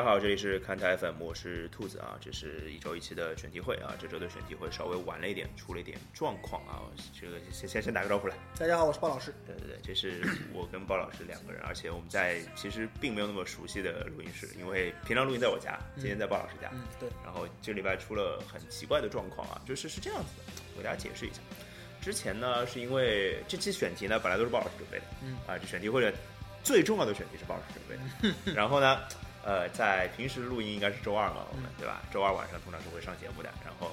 大家好，这里是看台 FM，我是兔子啊，这是一周一期的选题会啊，这周的选题会稍微晚了一点，出了一点状况啊，这个先先先打个招呼来。大家好，我是鲍老师。对对对，这是我跟鲍老师两个人，而且我们在其实并没有那么熟悉的录音室，因为平常录音在我家，今天在鲍老师家。嗯，对。然后这礼拜出了很奇怪的状况啊，就是是这样子的，我给大家解释一下。之前呢，是因为这期选题呢本来都是鲍老师准备的，嗯啊，这选题会的最重要的选题是鲍老师准备的，然后呢。呃，在平时录音应该是周二嘛，我们对吧？周二晚上通常是会上节目的，然后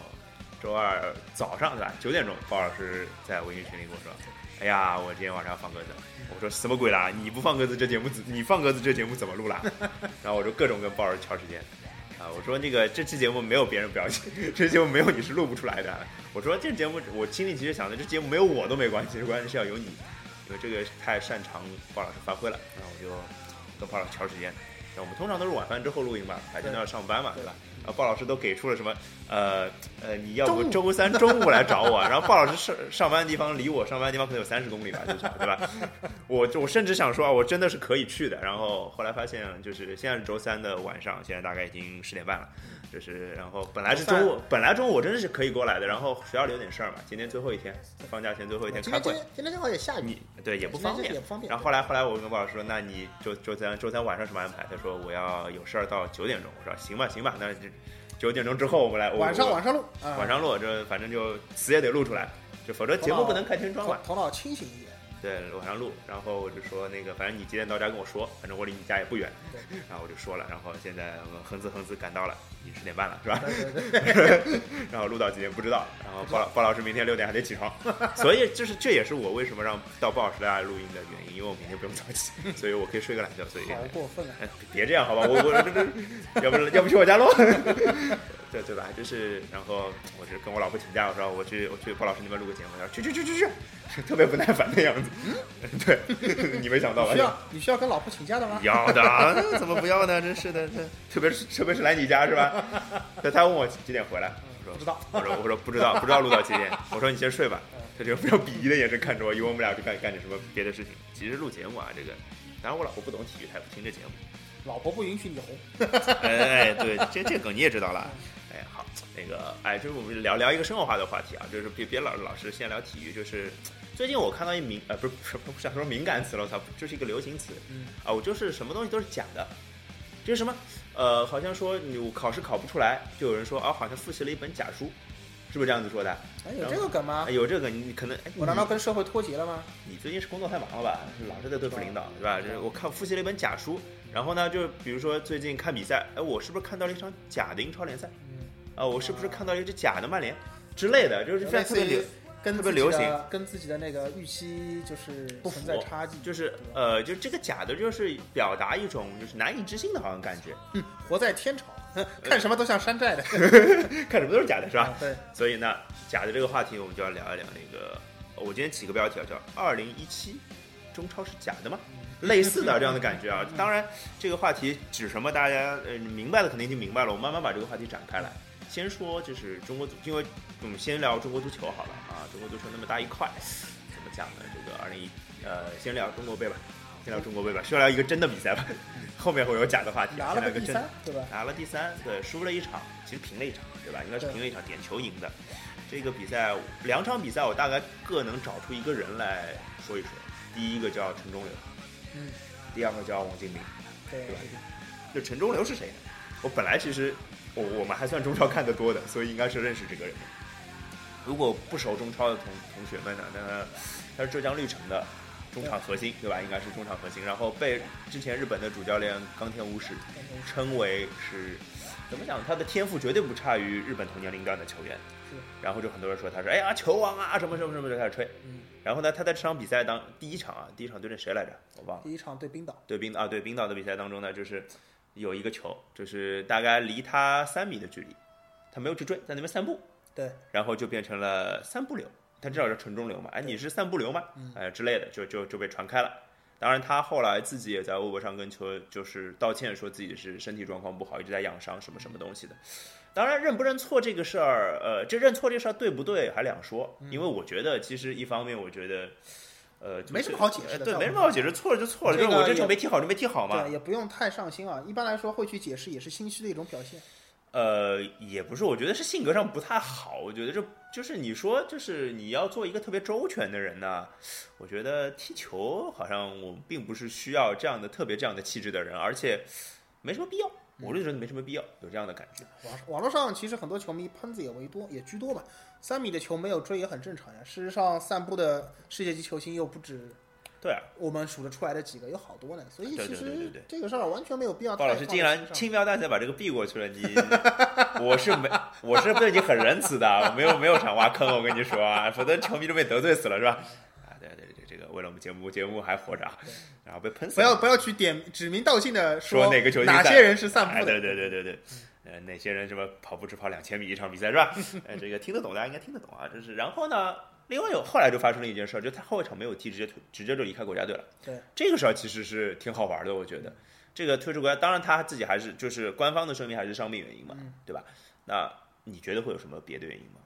周二早上对吧？九点钟，包老师在微信群里跟我说：“哎呀，我今天晚上要放鸽子。”我说：“什么鬼啦？你不放鸽子，这节目你放鸽子，这节目怎么录啦？” 然后我就各种跟包老师敲时间啊，我说：“那个这期节目没有别人表情，这节目没有你是录不出来的。”我说：“这节目我心里其实想的，这节目没有我都没关系，关键是要有你，因为这个太擅长鲍老师发挥了。”然后我就跟鲍老师敲时间。我们通常都是晚饭之后录音嘛，白天都要上班嘛，对吧？然后鲍老师都给出了什么？呃呃，你要不周三中午来找我？然后鲍老师上上班的地方离我上班的地方可能有三十公里吧，就是对吧？我我甚至想说啊，我真的是可以去的。然后后来发现，就是现在是周三的晚上，现在大概已经十点半了。就是，然后本来是中午，本来中午我真的是可以过来的，然后学校里有点事儿嘛，今天最后一天，放假前最后一天开会。今天正好也下雨，对，也不方便，也不方便。然后后来后来我跟鲍老师说，那你周周三周三晚上什么安排？他说我要有事儿到九点钟。我说行吧行吧，那就九点钟之后我们来。晚上晚上录，晚上录，这反正就死也得录出来，就否则节目不能开天窗嘛。头脑清醒一点。对，晚上录，然后我就说那个，反正你几点到家跟我说，反正我离你家也不远。然后我就说了，然后现在我们哼哧哼哧赶到了，已经十点半了，是吧？然后录到几点不知道。然后鲍老鲍老师明天六点还得起床，所以就是这也是我为什么让到鲍老师来录音的原因，因为我明天不用早起，所以我可以睡个懒觉。所以好过分啊！别这样好吧，我我这这，要不要不去我家录？对对吧？就是，然后我就跟我老婆请假，我说我去我去鲍老师那边录个节目，他说去去去去去，特别不耐烦的样子。嗯，对，你没想到吧？需要你需要跟老婆请假的吗？要的，怎么不要呢？真是的，特别是特别是来你家是吧？他他问我几点回来，我说不知道，我说我说不知道，不知道录到几点。我说你先睡吧。他就非常鄙夷的眼神看着我，以为我们俩就干干点什么别的事情。其实录节目啊，这个当然我老婆不懂体育，她也不听这节目。老婆不允许你红。哎，对，这这梗你也知道了。哎，好，那个，哎，就是我们聊聊一个生活化的话题啊，就是别别老老是先聊体育，就是最近我看到一敏，呃，不是不不想说敏感词了，我操，就是一个流行词，嗯，啊，我就是什么东西都是假的，就是什么，呃，好像说你考试考不出来，就有人说啊，好像复习了一本假书，是不是这样子说的？哎，有这个梗吗？有这个梗，你可能，哎我难道跟社会脱节了吗？你最近是工作太忙了吧？老是在对付领导，对吧？就是我看复习了一本假书。然后呢，就比如说最近看比赛，哎，我是不是看到了一场假的英超联赛？啊，我是不是看到了一支假的曼联之类的？就是特别流，跟特别流行，跟自己的那个预期就是不存在差距。就是呃，就这个假的，就是表达一种就是难以置信的好像感觉。嗯活在天朝，看什么都像山寨的，看什么都是假的，是吧？对。所以呢，假的这个话题，我们就要聊一聊那个。我今天起个标题啊，叫“二零一七中超是假的吗？”类似的这样的 感觉啊，当然这个话题指什么，大家呃明白的肯定已经明白了。我慢慢把这个话题展开来，先说就是中国足，因为我们先聊中国足球好了啊。中国足球那么大一块，怎么讲呢？这个二零一呃，先聊中国杯吧，先聊中国杯吧，先聊一个真的比赛吧，后面会有假的话题。拿了个第三，对吧？拿了第三，对，输了一场，其实平了一场，对吧？应该是平了一场，点球赢的。这个比赛两场比赛，我大概各能找出一个人来说一说。第一个叫陈忠流。嗯，第二个叫王敬明，对吧？就陈忠流是谁呢？我本来其实我我们还算中超看得多的，所以应该是认识这个人的。如果不熟中超的同同学们呢，那他是浙江绿城的中场核心，对吧？应该是中场核心，然后被之前日本的主教练冈田武史称为是怎么讲？他的天赋绝对不差于日本同年龄段的球员。然后就很多人说他说哎呀球王啊什么什么什么就开始吹。嗯。然后呢，他在这场比赛当第一场啊，第一场对阵谁来着？我忘了。第一场对冰岛。对冰啊，对冰岛的比赛当中呢，就是有一个球，就是大概离他三米的距离，他没有去追，在那边散步。对。然后就变成了三步流，他至少是纯中流嘛？哎，你是三步流吗？哎之类的，就就就被传开了。当然，他后来自己也在微博上跟球就是道歉，说自己是身体状况不好，一直在养伤，什么什么东西的。当然，认不认错这个事儿，呃，这认错这事儿对不对还两说。因为我觉得，其实一方面，我觉得，呃，没什么好解释的对，没什么好解释，错了就错了，就是我这球没踢好就没踢好嘛对，。也不用太上心啊。一般来说，会去解释也是心虚的一种表现。呃，也不是，我觉得是性格上不太好。我觉得这就是你说，就是你要做一个特别周全的人呢。我觉得踢球好像我并不是需要这样的特别这样的气质的人，而且没什么必要。我就觉得没什么必要有这样的感觉。网网络上其实很多球迷喷子也为多，也居多吧。三米的球没有追也很正常呀。事实上，散步的世界级球星又不止对啊，我们数得出来的几个，有好多呢。所以其实这个事儿完全没有必要太鲍老师竟然轻描淡写把这个避过去了，你 我是没我是对你很仁慈的，我 没有没有想挖坑，我跟你说啊，否则球迷都被得罪死了是吧？啊，对对对，这个为了我们节目节目还活着啊，然后被喷死了。不要不要去点指名道姓的说哪个球星哪些人是散哎，步的。对对对对对，呃，哪些人什么跑步只跑两千米一场比赛是吧？呃，这个听得懂，大家应该听得懂啊。就是然后呢，另外有后来就发生了一件事儿，就他后一场没有踢，直接退直接就离开国家队了。对，这个事儿其实是挺好玩的，我觉得。这个退出国家，当然他自己还是就是官方的声明还是伤病原因嘛，嗯对吧？那你觉得会有什么别的原因吗？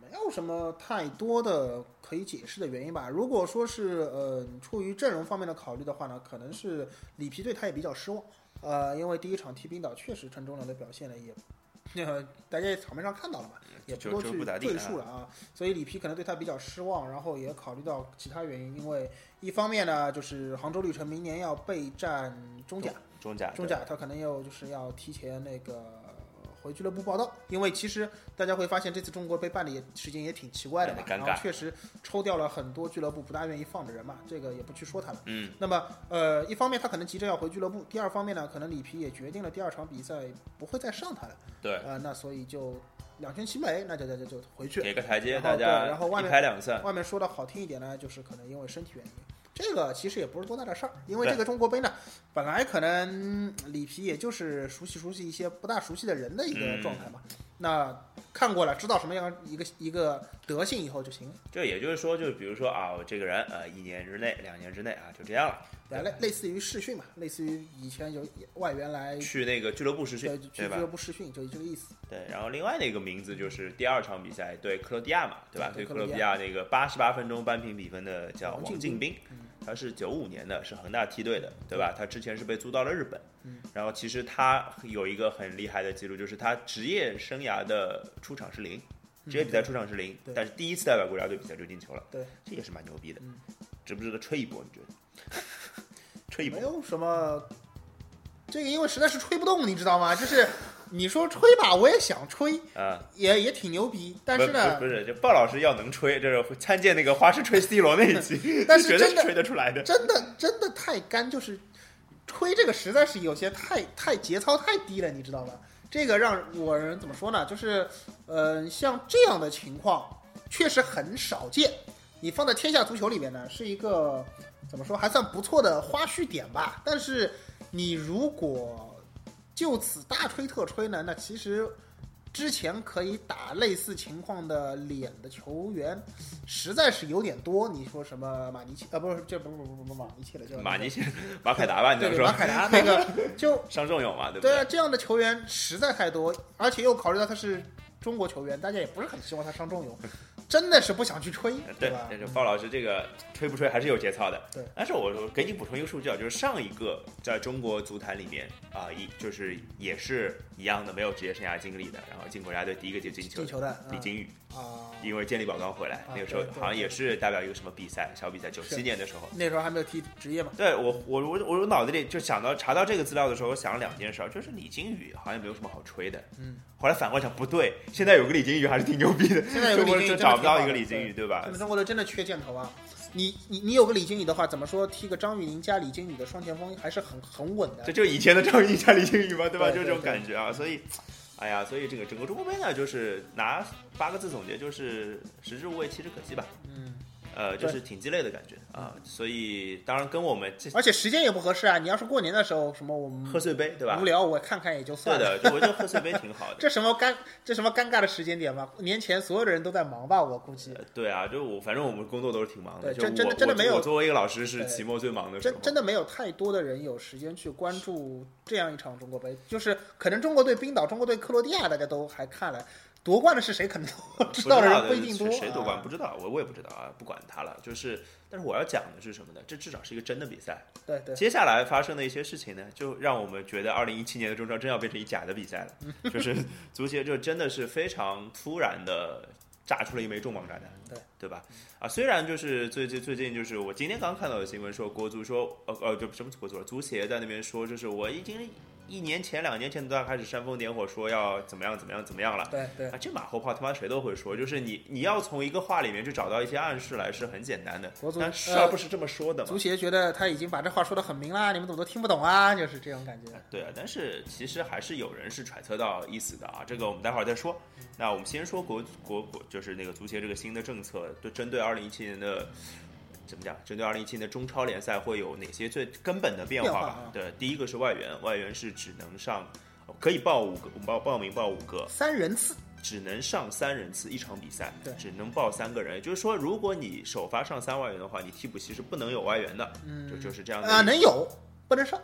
没有什么太多的可以解释的原因吧。如果说是呃出于阵容方面的考虑的话呢，可能是里皮对他也比较失望。呃，因为第一场踢冰岛确实陈忠良的表现呢也，呃，大家也场面上看到了嘛，也不多去赘述了啊。所以里皮可能对他比较失望，然后也考虑到其他原因，因为一方面呢，就是杭州绿城明年要备战中甲，中甲，中甲他可能又就是要提前那个回俱乐部报道，因为其实大家会发现这次中国杯办的也时间也挺奇怪的嘛，然后确实抽掉了很多俱乐部不大愿意放的人嘛，这个也不去说他了。嗯，那么呃，一方面他可能急着要回俱乐部，第二方面呢，可能里皮也决定了第二场比赛不会再上他了，对，呃，那所以就两全其美，那就就就就回去。给个台阶，大家一然后外面拍两散。外面说的好听一点呢，就是可能因为身体原因。这个其实也不是多大的事儿，因为这个中国杯呢，本来可能里皮也就是熟悉熟悉一些不大熟悉的人的一个嗯状态嘛。那看过了，知道什么样一个一个德性以后就行了。就也就是说，就比如说啊，我这个人呃，一年之内、两年之内啊，就这样了，对，类类似于试训嘛，类似于以前有外援来去那个俱乐部试训对，去俱？乐部试训，就这个意思。对，然后另外的一个名字就是第二场比赛对克罗地亚嘛，对吧？对对克罗地亚那个八十八分钟扳平比分的叫王王敬敬斌斌，他是九五年的，是恒大梯队的，对吧？他之前是被租到了日本，嗯然后其实他有一个很厉害的记录，就是他职业生涯的出场是零，职业比赛出场是零对，但是第一次代表国家队比赛就进球了，对，这也是蛮牛逼的嗯，值不值得吹一波？你觉得？吹一波？没有什么，这个因为实在是吹不动，你知道吗？就是你说吹吧，我也想吹，啊，也也挺牛逼，但是呢不，是，就鲍老师要能吹，就是参见那个花式吹 C 罗那一集，但是真的吹得出来的。真的真的太干，就是吹这个实在是有些太太节操太低了，你知道吧？这个让我人怎么说呢？就是，呃，像这样的情况确实很少见。你放在天下足球里面呢，是一个怎么说还算不错的花絮点吧。但是你如果就此大吹特吹呢，那其实之前可以打类似情况的脸的球员，实在是有点多。你说什么马尼切啊？不是，这不不不不不马尼切了，叫马尼切、马凯达吧？你就说马凯达那个 就伤仲永嘛？对不对啊，这样的球员实在太多，而且又考虑到他是中国球员，大家也不是很希望他上中游，真的是不想去吹，对吧？但是鲍老师这个吹不吹还是有节操的。对，但是我我给你补充一个数据啊，就是上一个在中国足坛里面啊，一就是也是一样的没有职业生涯经历的，然后进国家队第一个就进球的进球的李金羽，啊，因为健力宝刚回来，啊那个时候好像也是代表一个什么比赛小比赛，九是。七年的时候。那时候还没有踢职业嘛，对我，我我我我脑子里就想到查到这个资料的时候，我想了两件事儿，就是李金羽好像没有什么好吹的，嗯，后来反过来想不对，现在有个李金羽还是挺牛逼的，现在有个中国人就李金羽找不到一个李金羽，对吧？中国队真的缺箭头啊！你你你有个李金羽的话，怎么说踢个张玉宁加李金羽的双前锋还是很很稳的这。就以前的张玉宁加李金羽嘛，对吧？就这种感觉啊，所以，哎呀，所以这个整个中国杯呢，就是拿八个字总结，就是食之无味，弃之可惜吧。嗯，呃，就是挺鸡肋的感觉啊，所以当然跟我们这而且时间也不合适啊！你要是过年的时候什么我们贺岁杯对吧无？聊，我看看也就算了。对的，我觉得贺岁杯挺好的。这什么尴这什么尴尬的时间点吗？年前所有的人都在忙吧，我估计。呃对啊，就我反正我们工作都是挺忙的，对真真的真的没有我作为一个老师是期末最忙的时候，真真的没有太多的人有时间去关注这样一场中国杯，就是可能中国队冰岛、中国队克罗地亚大家都还看了，夺冠的是谁，可能都知道的人不一定多。谁夺冠啊不知道，我我也不知道啊，不管他了。就是，但是我要讲的是什么呢？这至少是一个真的比赛。对对，接下来发生的一些事情呢，就让我们觉得二零一七年的中超真要变成一假的比赛了。就是足协就真的是非常突然的炸出了一枚重磅炸弹，对对吧？啊，虽然就是最最最近就是我今天刚看到的新闻说国足说呃呃就什么国足了，足协在那边说就是我已经一年前两年前都要开始煽风点火说要怎么样怎么样怎么样了。对对啊，这马后炮他妈谁都会说，就是你你要从一个话里面去找到一些暗示来是很简单的，国足但事呃儿不是这么说的嘛足。协觉得他已经把这话说得很明啦，你们怎么都听不懂啊？就是这种感觉。对啊，但是其实还是有人是揣测到意思的啊，这个我们待会儿再说。那我们先说国国国，就是那个足协这个新的政策，对针对二零一七年的怎么讲？针对二零一七年的中超联赛会有哪些最根本的变化吧？化啊对，第一个是外援，外援是只能上，可以报五个，报报名报五个，三人次，只能上三人次一场比赛，对只能报三个人。也就是说，如果你首发上三外援的话，你替补席是不能有外援的，嗯就就是这样的啊、能有，不能上。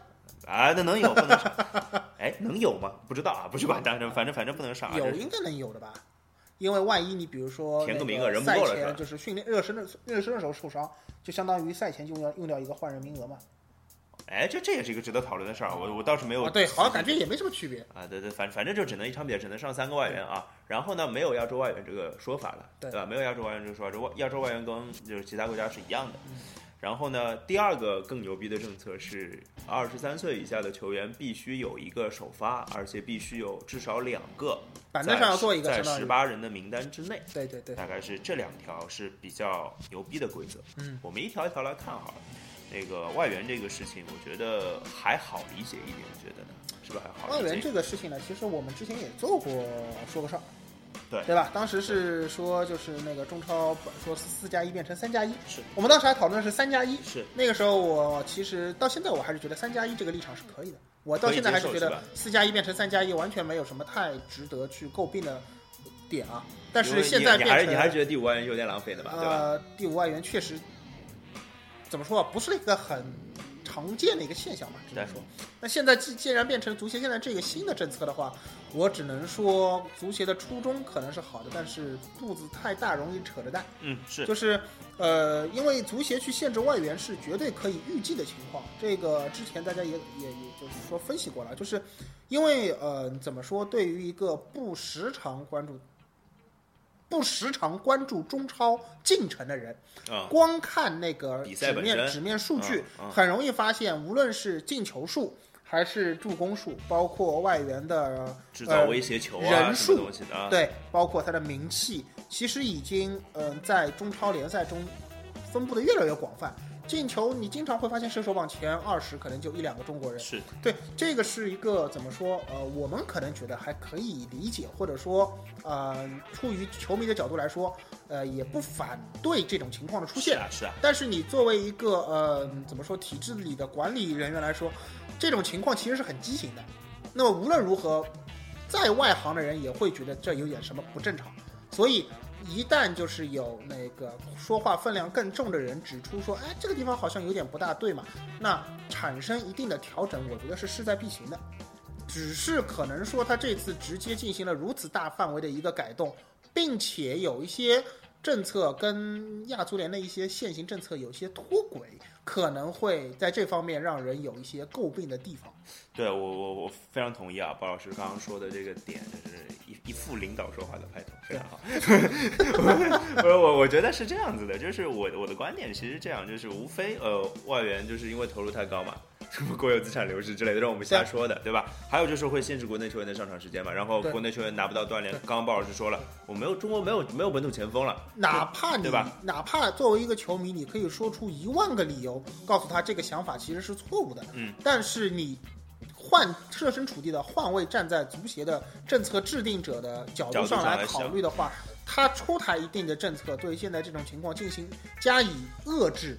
啊，那能有不能上？哎，能有吗？不知道啊，不去管它，反正反正不能上啊。有应该能有的吧？因为万一你比如说填个名额那人不够了是吧就是训练热身的热身的时候受伤，就相当于赛前就用用掉一个换人名额嘛。哎，这这也是一个值得讨论的事儿，我我倒是没有啊，对，好像感觉也没什么区别。啊，对对，反反正就只能一场比赛只能上三个外援啊，然后呢，没有亚洲外援这个说法了，对吧？没有亚洲外援这个说法，这亚洲外援跟就是其他国家是一样的。嗯然后呢，第二个更牛逼的政策是，二十三岁以下的球员必须有一个首发，而且必须有至少两个板凳上要做一个，在十八人的名单之内。对对对，大概是这两条是比较牛逼的规则。嗯，我们一条一条来看好了。那个外援这个事情，我觉得还好理解一点，你觉得呢？是不是还好理解？外援这个事情呢，其实我们之前也做过说个事儿，对对吧？当时是说就是那个中超说四加一变成三加一，是我们当时还讨论是三加一。是那个时候我其实到现在我还是觉得三加一这个立场是可以的，我到现在还是觉得四加一变成三加一完全没有什么太值得去诟病的点啊。但是现在你你变成还是你还是觉得第五外援有点浪费的吧？对吧？呃，第五外援确实怎么说啊，不是一个很常见的一个现象吧，只能说。那现在既既然变成足协现在这个新的政策的话，我只能说足协的初衷可能是好的，但是步子太大，容易扯着蛋。嗯，是就是呃，因为足协去限制外援是绝对可以预计的情况，这个之前大家也也也就是说分析过了，就是因为呃怎么说，对于一个不时常关注。不时常关注中超进程的人，啊，光看那个纸面纸面数据，嗯嗯很容易发现，无论是进球数还是助攻数，包括外援的制造威胁球啊，人数？对，包括他的名气，其实已经嗯、呃在中超联赛中分布的越来越广泛。进球，你经常会发现射手榜前二十可能就一两个中国人。是对，这个是一个怎么说？呃，我们可能觉得还可以理解，或者说，呃，出于球迷的角度来说，呃，也不反对这种情况的出现。是啊是啊，但是你作为一个呃怎么说体制里的管理人员来说，这种情况其实是很畸形的。那么无论如何，在外行的人也会觉得这有点什么不正常。所以一旦就是有那个说话分量更重的人指出说，哎，这个地方好像有点不大对嘛，那产生一定的调整，我觉得是势在必行的。只是可能说他这次直接进行了如此大范围的一个改动，并且有一些政策跟亚足联的一些现行政策有些脱轨，可能会在这方面让人有一些诟病的地方。对我我我非常同意啊，包老师刚刚说的这个点，就是一一副领导说话的派头，非常好。不是我我觉得是这样子的，就是我我的观点其实这样，就是无非呃外援就是因为投入太高嘛。什么国有资产流失之类的，让我们瞎说的，对吧？还有就是会限制国内球员的上场时间嘛，然后国内球员拿不到锻炼。刚刚鲍老师说了，我没有中国没有没有本土前锋了，哪怕你对吧哪怕作为一个球迷，你可以说出一万个理由，告诉他这个想法其实是错误的。嗯，但是你换设身处地的换位站在足协的政策制定者的角角度上来考虑的话，他出台一定的政策，对现在这种情况进行加以遏制，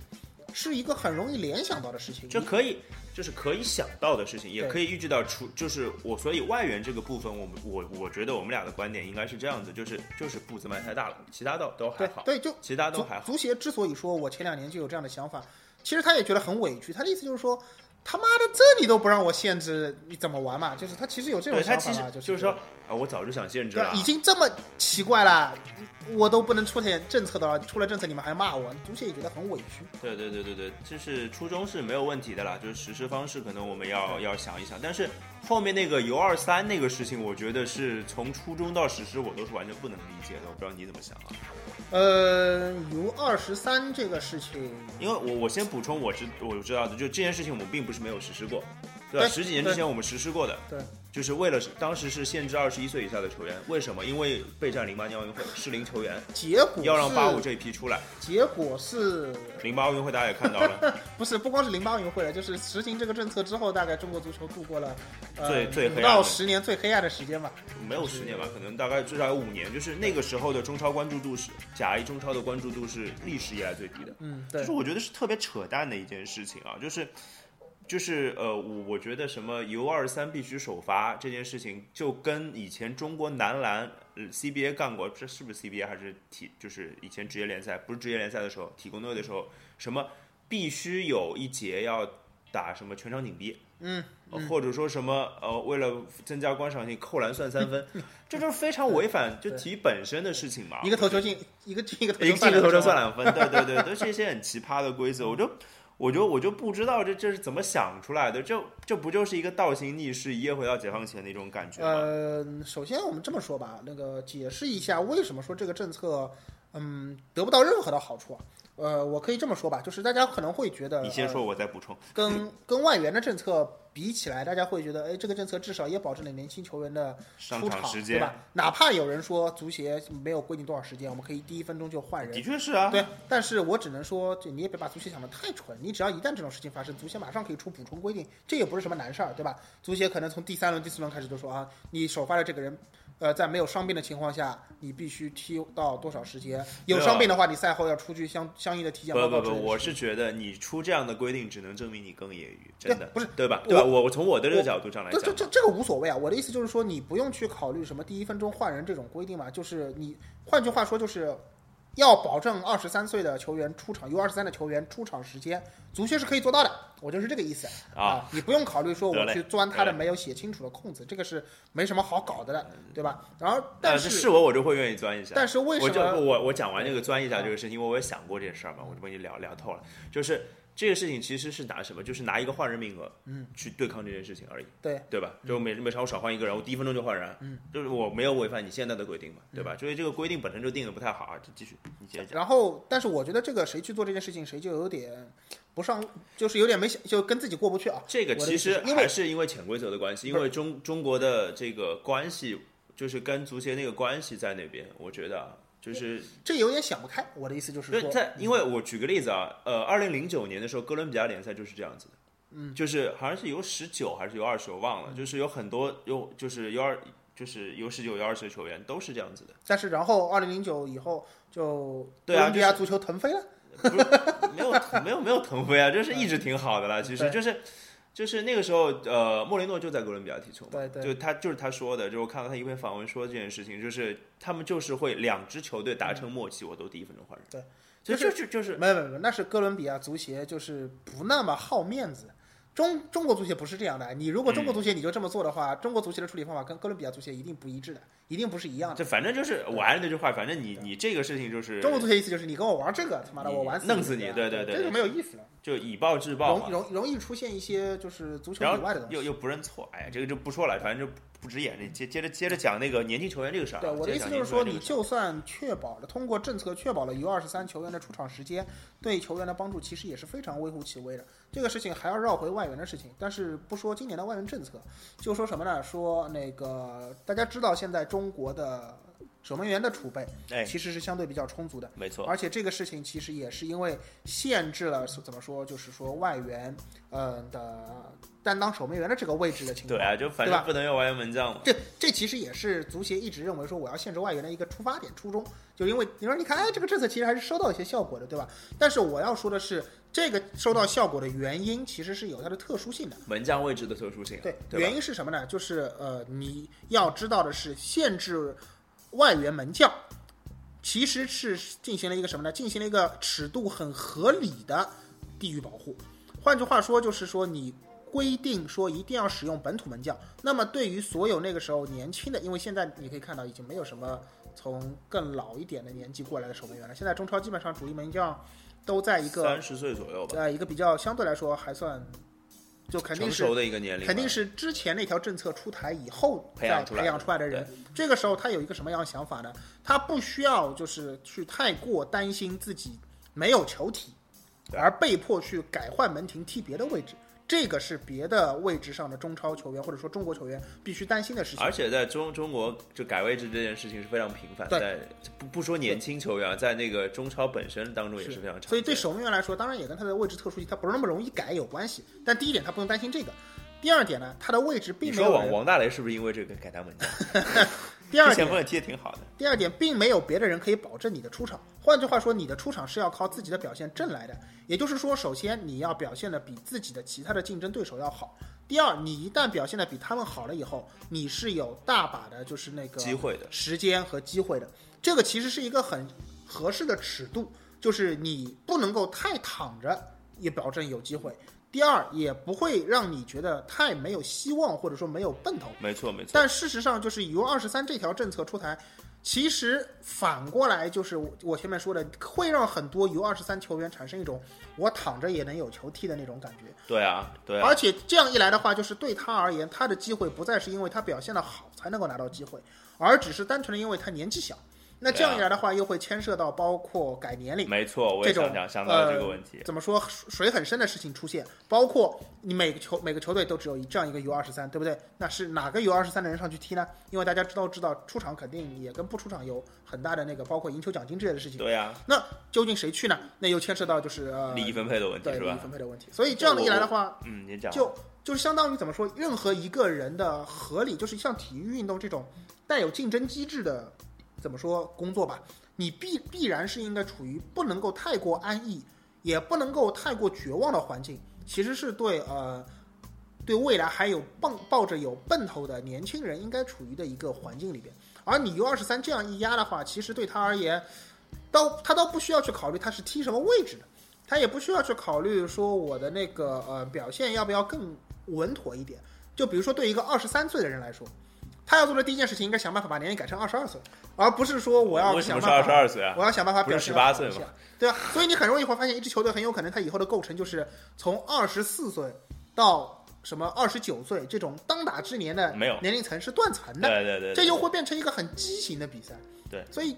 是一个很容易联想到的事情。这可以就是可以想到的事情，也可以预计到出，就是我所以外援这个部分，我们我我觉得我们俩的观点应该是这样子，就是就是步子迈太大了，其他倒都还好，对对，就其他都还好。足协之所以说我前两年就有这样的想法，其实他也觉得很委屈。他的意思就是说，他妈的这你都不让我限制，你怎么玩嘛？就是他其实有这种他其实想法嘛，就是就是说啊，我早就想限制了，已。经这么奇怪了，我都不能出点政策的了，出了政策你们还骂我，足协也觉得很委屈。对对对对对，就是初衷是没有问题的啦，就是实施方式可能我们要要想一想，但是后面那个游二三那个事情，我觉得是从初衷到实施我都是完全不能理解的，我不知道你怎么想啊？呃由二十三这个事情，因为我我先补充我知我知道的，就这件事情我们并不是没有实施过，对吧？十几年之前我们实施过的，对，就是为了当时是限制二十一岁以下的球员，为什么？因为备战零八年奥运会适龄球员结果要让是八五这一批出来，结果是零八奥运会大家也看到了，不是不光是零八奥运会了，就是实行这个政策之后，大概中国足球度过了呃最最黑暗到的十年最黑暗的时间吧。没有十年吧，可能大概至少有五年，就是那个时候的中超关注度是甲 A 中超的关注度是历史以来最低的。嗯，对就是，我觉得是特别扯淡的一件事情啊，就是就是呃，我我觉得什么 U 二三必须首发这件事情，就跟以前中国男篮、呃 CBA 干过，这是不是 CBA 还是体？就是以前职业联赛，不是职业联赛的时候，体工队的时候，什么必须有一节要打什么全场紧逼。嗯，呃或者说什么呃，为了增加观赏性，扣篮算三分，这就是非常违反 就体育本身的事情嘛。一个投球进，一个进一个头一球个进个头就算。两分，对对对，都是一些很奇葩的规则，我就我就我就不知道这这是怎么想出来的，这这不就是一个倒行逆施，一夜回到解放前那种感觉吗？呃，首先我们这么说吧，那个解释一下为什么说这个政策，嗯，得不到任何的好处啊。呃，我可以这么说吧，就是大家可能会觉得，呃你先说，我再补充。跟跟外援的政策比起来，大家会觉得，哎，这个政策至少也保证了年轻球员的出场，场时间，对吧？哪怕有人说足协没有规定多少时间，我们可以第一分钟就换人的。确是啊。对，但是我只能说，这你也别把足协想的太蠢。你只要一旦这种事情发生，足协马上可以出补充规定，这也不是什么难事儿，对吧？足协可能从第三轮、第四轮开始就说啊，你首发的这个人，呃，在没有伤病的情况下，你必须踢到多少时间？有伤病的话，你赛后要出具相相应的体检报告不不不，我是觉得你出这样的规定，只能证明你更业余，真的不是对吧？对吧？我我从我的这个角度上来这讲，这这这个无所谓啊，我的意思就是说，你不用去考虑什么第一分钟换人这种规定嘛，就是你换句话说，就是要保证二十三岁的球员出场，有二十三的球员出场时间，足协是可以做到的，我就是这个意思啊。你不用考虑说我去钻他的没有写清楚的空子，这个是没什么好搞的了，对吧？然后但但是是我我就会愿意钻一下。但是为什么？我我讲完这个钻一下这个事情，因为我也想过这事儿嘛，我就跟你聊聊透了。就是这个事情其实是拿什么？就是拿一个换人名额，嗯，去对抗这件事情而已，对对吧？就每每场我少换一个人，我第一分钟就换人，嗯，就是我没有违反你现在的规定嘛，对嗯吧？所以这个规定本身就定的不太好啊。就继续，你接着讲。然后，但是我觉得这个谁去做这件事情，谁就有点不上，就是有点没想，就跟自己过不去啊。这个其实还是因为潜规则的关系，因为中中国的这个关系，就是跟足协那个关系在那边，我觉得啊，就是这有点想不开。我的意思就是说，对在，因为我举个例子啊，呃，二零零九年的时候，哥伦比亚联赛就是这样子的，嗯，就是好像是有十九还是有二十，我忘了，就是有很多有就是有二就是有十九有二十的球员都是这样子的，但是然后二零零九以后就哥伦比亚足球腾飞了。没有没有没有腾飞啊，就是一直挺好的啦，其实对就是。就是那个时候，呃，莫雷诺就在哥伦比亚踢球嘛，对对。就他就是他说的，就是我看到他一篇访问说这件事情，就是他们就是会两支球队达成默契，我都第一分钟换人，对，就是就就就是没有没有没有，那是哥伦比亚足协就是不那么好面子。中中国足协不是这样的，你如果中国足协你就这么做的话，中国足协的处理方法跟哥伦比亚足协一定不一致的，一定不是一样的。这反正就是我还是那句话，反正你你这个事情就是中国足协意思就是你跟我玩这个，他妈的我玩死弄死你对对对对这就没有意思了，就以暴制暴嘛容，容容易出现一些就是足球以外的东西又。又不认错，哎呀，这个就不说了，反正就不直眼。你接接着接着讲那个年轻球员这个事儿啊。对，我的意思就是说，你就算确保了通过政策确保了 U 二十三球员的出场时间，对球员的帮助其实也是非常微乎其微的。这个事情还要绕回外援的事情，但是不说今年的外援政策，就说什么呢？说那个大家知道现在中国的守门员的储备哎，其实是相对比较充足的。没错，而且这个事情其实也是因为限制了怎么说，就是说外援呃的担当守门员的这个位置的情况。对啊，就反正不能有外援门将嘛。这这其实也是足协一直认为说我要限制外援的一个出发点初衷，就因为你说你看，哎，这个政策其实还是收到一些效果的，对吧？但是我要说的是，这个收到效果的原因其实是有它的特殊性的。门将位置的特殊性啊，对，对原因是什么呢？就是呃，你要知道的是，限制外援门将其实是进行了一个什么呢？进行了一个尺度很合理的地域保护。换句话说，就是说你规定说一定要使用本土门将。那么对于所有那个时候年轻的，因为现在你可以看到已经没有什么从更老一点的年纪过来的守门员了。现在中超基本上主力门将都在一个三十岁左右吧，呃一个比较相对来说还算，就肯定是成熟的一个年龄，肯定是之前那条政策出台以后再培养出来的培养出来的人。这个时候他有一个什么样的想法呢？他不需要就是去太过担心自己没有球体，而被迫去改换门庭踢别的位置。这个是别的位置上的中超球员或者说中国球员必须担心的事情。而且在中中国，就改位置这件事情是非常频繁，对在不不说年轻球员啊，在那个中超本身当中也是非常常见。所以对守门员来说，当然也跟他的位置特殊性，他不是那么容易改有关系。但第一点，他不用担心这个；第二点呢，他的位置并没有说。王大雷是不是因为这个改当门将？第二前锋也踢得挺好的，第二点，并没有别的人可以保证你的出场。换句话说，你的出场是要靠自己的表现挣来的。也就是说，首先你要表现的比自己的其他的竞争对手要好。第二，你一旦表现的比他们好了以后，你是有大把的，就是那个机会的。时间和机会的。这个其实是一个很合适的尺度，就是你不能够太躺着，也保证有机会。第二，也不会让你觉得太没有希望，或者说没有奔头。没错没错。但事实上，就是 U 二十三这条政策出台，其实反过来就是我我前面说的，会让很多 U 二十三球员产生一种我躺着也能有球踢的那种感觉。对啊对啊，而且这样一来的话，就是对他而言，他的机会不再是因为他表现的好才能够拿到机会，而只是单纯的因为他年纪小。那这样一来的话，又会牵涉到包括改年龄。没错，我也想想想到了这个问题。怎么说水很深的事情出现，包括你每个球每个球队都只有一这样一个 U 二十三，对不对？那是哪个 U 二十三的人上去踢呢？因为大家知道知道出场肯定也跟不出场有很大的那个，包括赢球奖金之类的事情。对啊，那究竟谁去呢？那又牵涉到就是呃利益分配的问题是吧利益？分配的问题。所以这样的一来的话，嗯，你讲就就是相当于怎么说，任何一个人的合理，就是像体育运动这种带有竞争机制的，怎么说工作吧，你必必然是应该处于不能够太过安逸，也不能够太过绝望的环境，其实是对呃。对未来还有抱抱着有奔头的年轻人应该处于的一个环境里边，而你 U 二十三这样一压的话，其实对他而言，倒他倒不需要去考虑他是踢什么位置的，他也不需要去考虑说我的那个呃表现要不要更稳妥一点。就比如说对一个二十三岁的人来说，他要做的第一件事情应该想办法把年龄改成二十二岁，而不是说我要想办法二十二岁啊？我要想办法表现18岁吗好一些？对啊，所以你很容易会发现，一支球队很有可能他以后的构成就是从二十四岁到什么二十九岁这种当打之年的没有年龄层是断层的，对对对，这就会变成一个很畸形的比赛。对，所以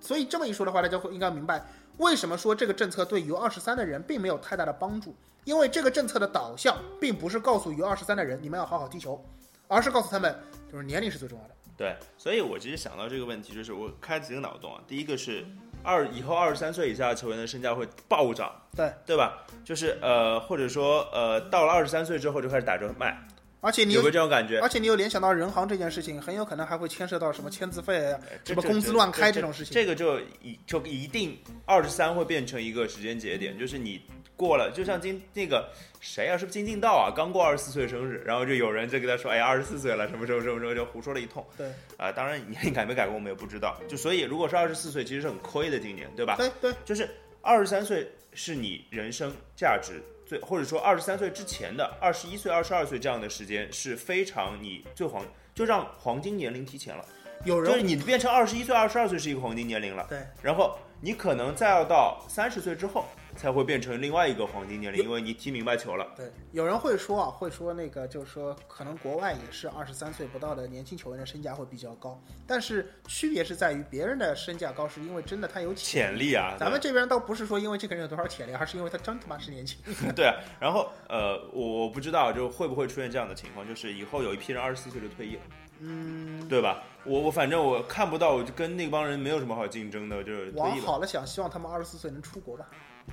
所以这么一说的话，大家会应该明白为什么说这个政策对于二十三的人并没有太大的帮助，因为这个政策的导向并不是告诉于二十三的人你们要好好踢球，而是告诉他们就是年龄是最重要的。对，所以我其实想到这个问题，就是我开几个脑洞啊。第一个是二以后二十三岁以下的球员的身价会暴涨，对对吧？就是呃，或者说呃，到了二十三岁之后就开始打折卖，而且你又有没有这种感觉？而且你有联想到人行这件事情，很有可能还会牵涉到什么签字费、啊、什么工资乱开这种事情。这个就一就一定二十三会变成一个时间节点，就是你过了，就像今那个谁啊，是不是金敬道啊？刚过二十四岁生日，然后就有人就跟他说，哎呀，二十四岁了，什么什么什么什么，就胡说了一通。对啊、当然年龄改没改过我们也不知道。就所以如果是二十四岁，其实是很亏的，今年对吧？对对，就是二十三岁是你人生价值最，或者说二十三岁之前的二十一岁、二十二岁这样的时间是非常你最黄，就让黄金年龄提前了。有人就是人你变成二十一岁、二十二岁是一个黄金年龄了，对然后你可能再要到三十岁之后才会变成另外一个黄金年龄，因为你踢明白球了。对，有人会说啊，会说那个就是说，可能国外也是二十三岁不到的年轻球员的身价会比较高，但是区别是在于别人的身价高是因为真的他有潜。潜力啊，咱们这边倒不是说因为这个人有多少潜力，而是因为他真他妈是年轻。对啊，然后呃，我我不知道就会不会出现这样的情况，就是以后有一批人二十四岁就退役了，嗯，对吧？我我反正我看不到，我就跟那帮人没有什么好竞争的，就是退往。好了想，希望他们二十四岁能出国吧。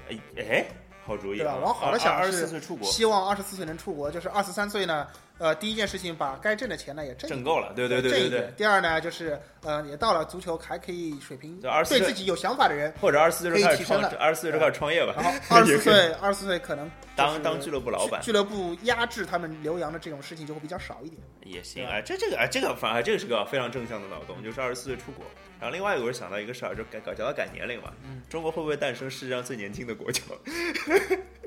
哎哎，好主意啊！对吧往好了想二十是四岁出国希望二十四岁能出国，就是二十三岁呢，呃，第一件事情把该挣的钱呢也挣挣够了，对对对对对。第二呢，就是呃，也到了足球还可以水平就24岁对自己有想法的人，或者二十四岁就开始创二十四岁就开始创业吧。然后 二十四岁，二十四岁可能当当俱乐部老板俱俱乐部压制他们留洋的这种事情就会比较少一点。也行哎，这这个哎，这个反而这个是个非常正向的脑洞，就是二十四岁出国。然后另外一个我是想到一个事儿，就改改叫他改年龄嘛，嗯中国会不会诞生世界上最年轻的国球？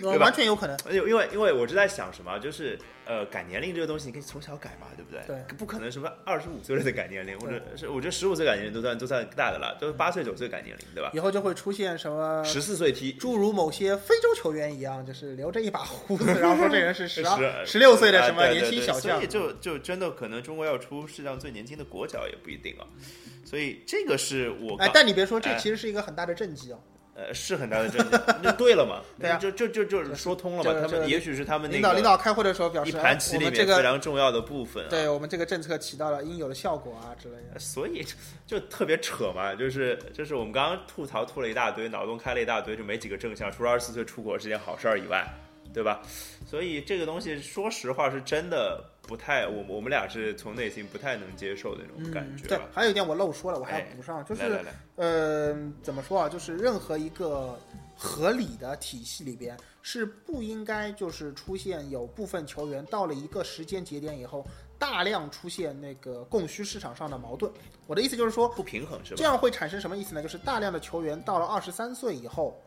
对吧完全有可能。因为因为因为我是在想什么，就是呃改年龄这个东西，你可以从小改嘛，对不对？对，不可能什么二十五岁了再改年龄，或者是我觉得十五岁改年龄都算都算大的了，都是八岁九岁改年龄，对吧？以后就会出现什么十四岁踢，诸如某些非洲球员一样，就是留着一把胡子，然后说这人是十二、十十六岁的什么年轻小将。就就真的可能中国要出世界上最年轻的国脚也不一定啊。所以这个是我哎，但你别说，这哎其实是一个很大的政绩哦。呃是很大的政绩，就对了嘛，对啊就就就就说通了嘛。他们也许是他们那领导领导开会的时候表示，一盘棋里面非常重要的部分啊。对我们这个政策起到了应有的效果啊之类的。所以就特别扯嘛，就是就是我们刚刚吐槽吐了一大堆，脑洞开了一大堆，就没几个正向，除了二十四岁出国是件好事儿以外，对吧？所以这个东西说实话是真的不太，我我们俩是从内心不太能接受的那种感觉嗯对吧。，还有一点我漏说了，我还补上，就是来来来，呃，怎么说啊？就是任何一个合理的体系里边是不应该就是出现有部分球员到了一个时间节点以后，大量出现那个供需市场上的矛盾。我的意思就是说，不平衡是吧？这样会产生什么意思呢？就是大量的球员到了二十三岁以后，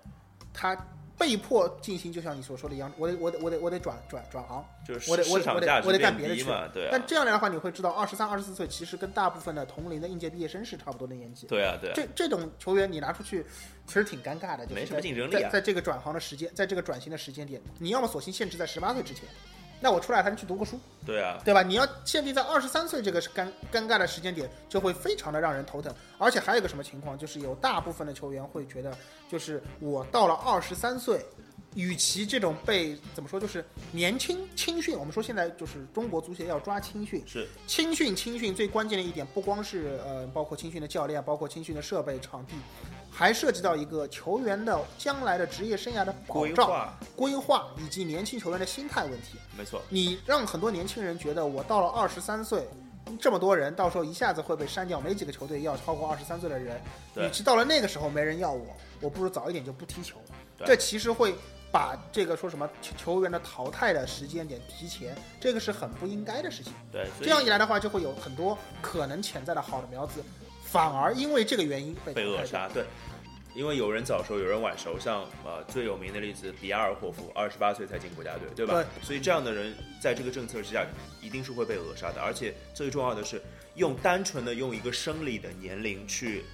他被迫进行，就像你所说的一样，我得我得我得我得转转转行。就是我得我市场我得我得干别的去对但啊，这样来的话，你会知道，二十三、二十四岁其实跟大部分的同龄的应届毕业生是差不多的年纪。对啊，对啊，这这种球员你拿出去，其实挺尴尬的，就是没什么竞争力啊在在这个转行的时间，在这个转型的时间点，你要么索性限制在十八岁之前，那我出来还能去读个书，对啊，对吧？你要限定在二十三岁这个是尴尴尬的时间点，就会非常的让人头疼。而且还有一个什么情况，就是有大部分的球员会觉得，就是我到了二十三岁。与其这种被怎么说，就是年轻青训，我们说现在就是中国足协要抓青训，是青训，青训最关键的一点，不光是呃，包括青训的教练，包括青训的设备、场地，还涉及到一个球员的将来的职业生涯的保障、规划，以及年轻球员的心态问题。没错，你让很多年轻人觉得，我到了二十三岁，这么多人，到时候一下子会被删掉，没几个球队要超过二十三岁的人。对与其到了那个时候没人要我，我不如早一点就不踢球。对这其实会把这个说什么球球员的淘汰的时间点提前，这个是很不应该的事情。对，这样一来的话，就会有很多可能潜在的好的苗子，反而因为这个原因被。被扼杀，对。因为有人早熟，有人晚熟，像呃最有名的例子，比亚尔霍夫，二十八岁才进国家队，对吧？所以这样的人在这个政策之下，一定是会被扼杀的。而且最重要的是，用单纯的用一个生理的年龄去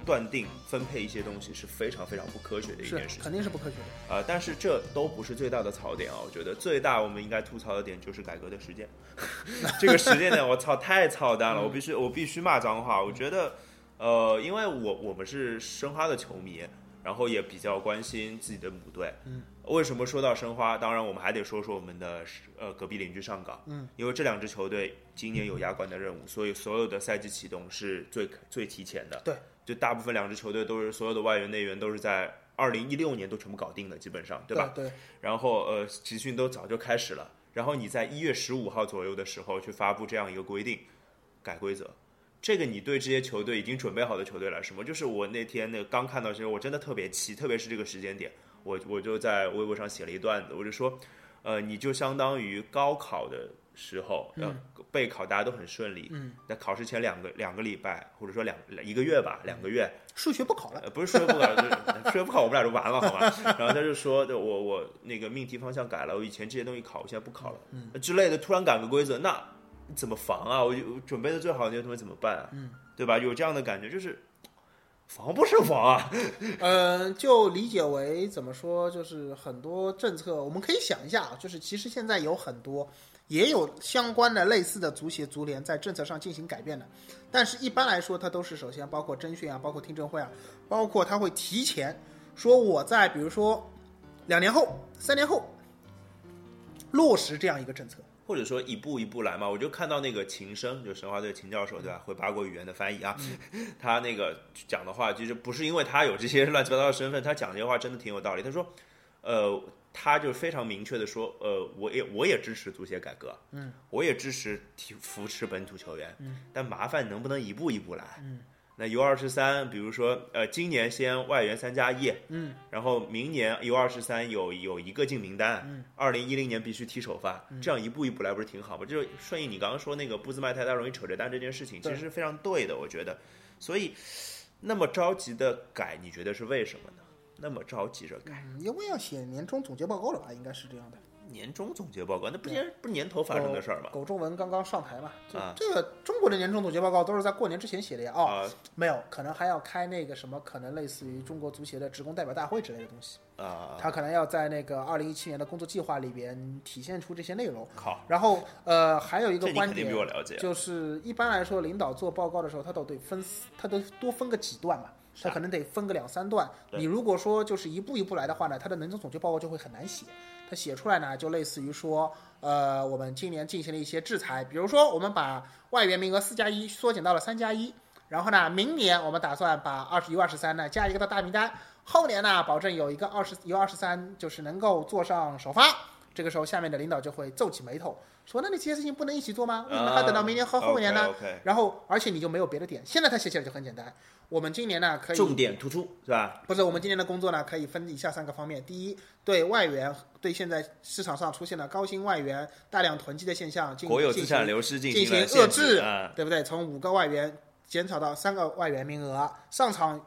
断定分配一些东西，是非常非常不科学的一件事情。肯定是不科学的。呃、但是这都不是最大的槽点啊！我觉得最大我们应该吐槽的点就是改革的时间。这个时间点，我操，太操蛋了！我必须我必须骂脏话。我觉得，呃，因为我我们是申花的球迷，然后也比较关心自己的母队。嗯，为什么说到申花？当然，我们还得说说我们的呃隔壁邻居上港。嗯，因为这两支球队今年有亚冠的任务，所以所有的赛季启动是最最提前的。对，就大部分两支球队都是所有的外援内援都是在二零一六年都全部搞定的，基本上，对吧？对，然后呃，集训都早就开始了。然后你在一月十五号左右的时候去发布这样一个规定，改规则，这个你对这些球队已经准备好的球队来说，就是我那天那个刚看到其实，我真的特别气，特别是这个时间点，我我就在微博上写了一段子，我就说，呃，你就相当于高考的时候，呃，备考大家都很顺利，嗯，那考试前两个两个礼拜或者说两一个月吧，两个月，数学不考了。呃，不是数学不考，就是 数学不考，我们俩就完了，好吧？然后他就说，我我那个命题方向改了，我以前这些东西考，我现在不考了，嗯之类的，突然改个规则，那怎么防啊？我就准备的最好的那些东西怎么办啊？嗯，对吧？有这样的感觉，就是防不胜防啊。呃，就理解为怎么说，就是很多政策，我们可以想一下啊，就是其实现在有很多也有相关的类似的足协、足联在政策上进行改变的，但是一般来说，它都是首先包括征询啊，包括听证会啊，包括他会提前说我在比如说两年后、三年后落实这样一个政策。或者说一步一步来嘛，我就看到那个秦升，就申花队秦教授对吧，会八国语言的翻译啊，他那个讲的话，其实不是因为他有这些乱七八糟的身份，他讲这些话真的挺有道理。他说，呃，他就非常明确的说，呃，我也我也支持足协改革，嗯，我也支持提扶持本土球员，嗯，但麻烦能不能一步一步来，嗯。那 U 二十三，比如说，呃，今年先外援三加一，嗯，然后明年 U 二十三有有一个进名单，嗯，二零一零年必须踢首发，这样一步一步来不是挺好吗？就是顺应你刚刚说那个步子迈太大容易扯着蛋这件事情，其实是非常对的，我觉得。所以那么着急的改，你觉得是为什么呢？那么着急着改？嗯，因为要写年终总结报告了吧？应该是这样的。年终总结报告，那不年不是年头发生的事儿吗？苟仲文刚刚上台嘛，就啊这个中国的年终总结报告都是在过年之前写的呀。哦，啊没有，可能还要开那个什么，可能类似于中国足协的职工代表大会之类的东西。啊！他可能要在那个二零一七年的工作计划里边体现出这些内容。靠，然后呃，还有一这你肯定个观点比我了解。就是，一般来说，领导做报告的时候，他都得分，他都多分个几段嘛，他可能得分个两三段。你如果说就是一步一步来的话呢，他的年终总结报告就会很难写。他写出来呢，就类似于说，呃，我们今年进行了一些制裁，比如说我们把外援名额四加一缩减到了三加一，然后呢，明年我们打算把二十一二十三呢加一个到大名单，后年呢，保证有一个二十一二十三就是能够坐上首发。这个时候，下面的领导就会皱起眉头，说：“那你这些事情不能一起做吗？为什么还等到明年和后年呢？”然后，而且你就没有别的点。现在他写起来就很简单。我们今年呢，可以重点突出是吧？不是我们今年的工作呢，可以分以下三个方面：第一，对外援，对现在市场上出现的高薪外援大量囤积的现象，进国有资进行产流失进进行遏制啊，对不对？从五个外援减少到三个外援名额，上场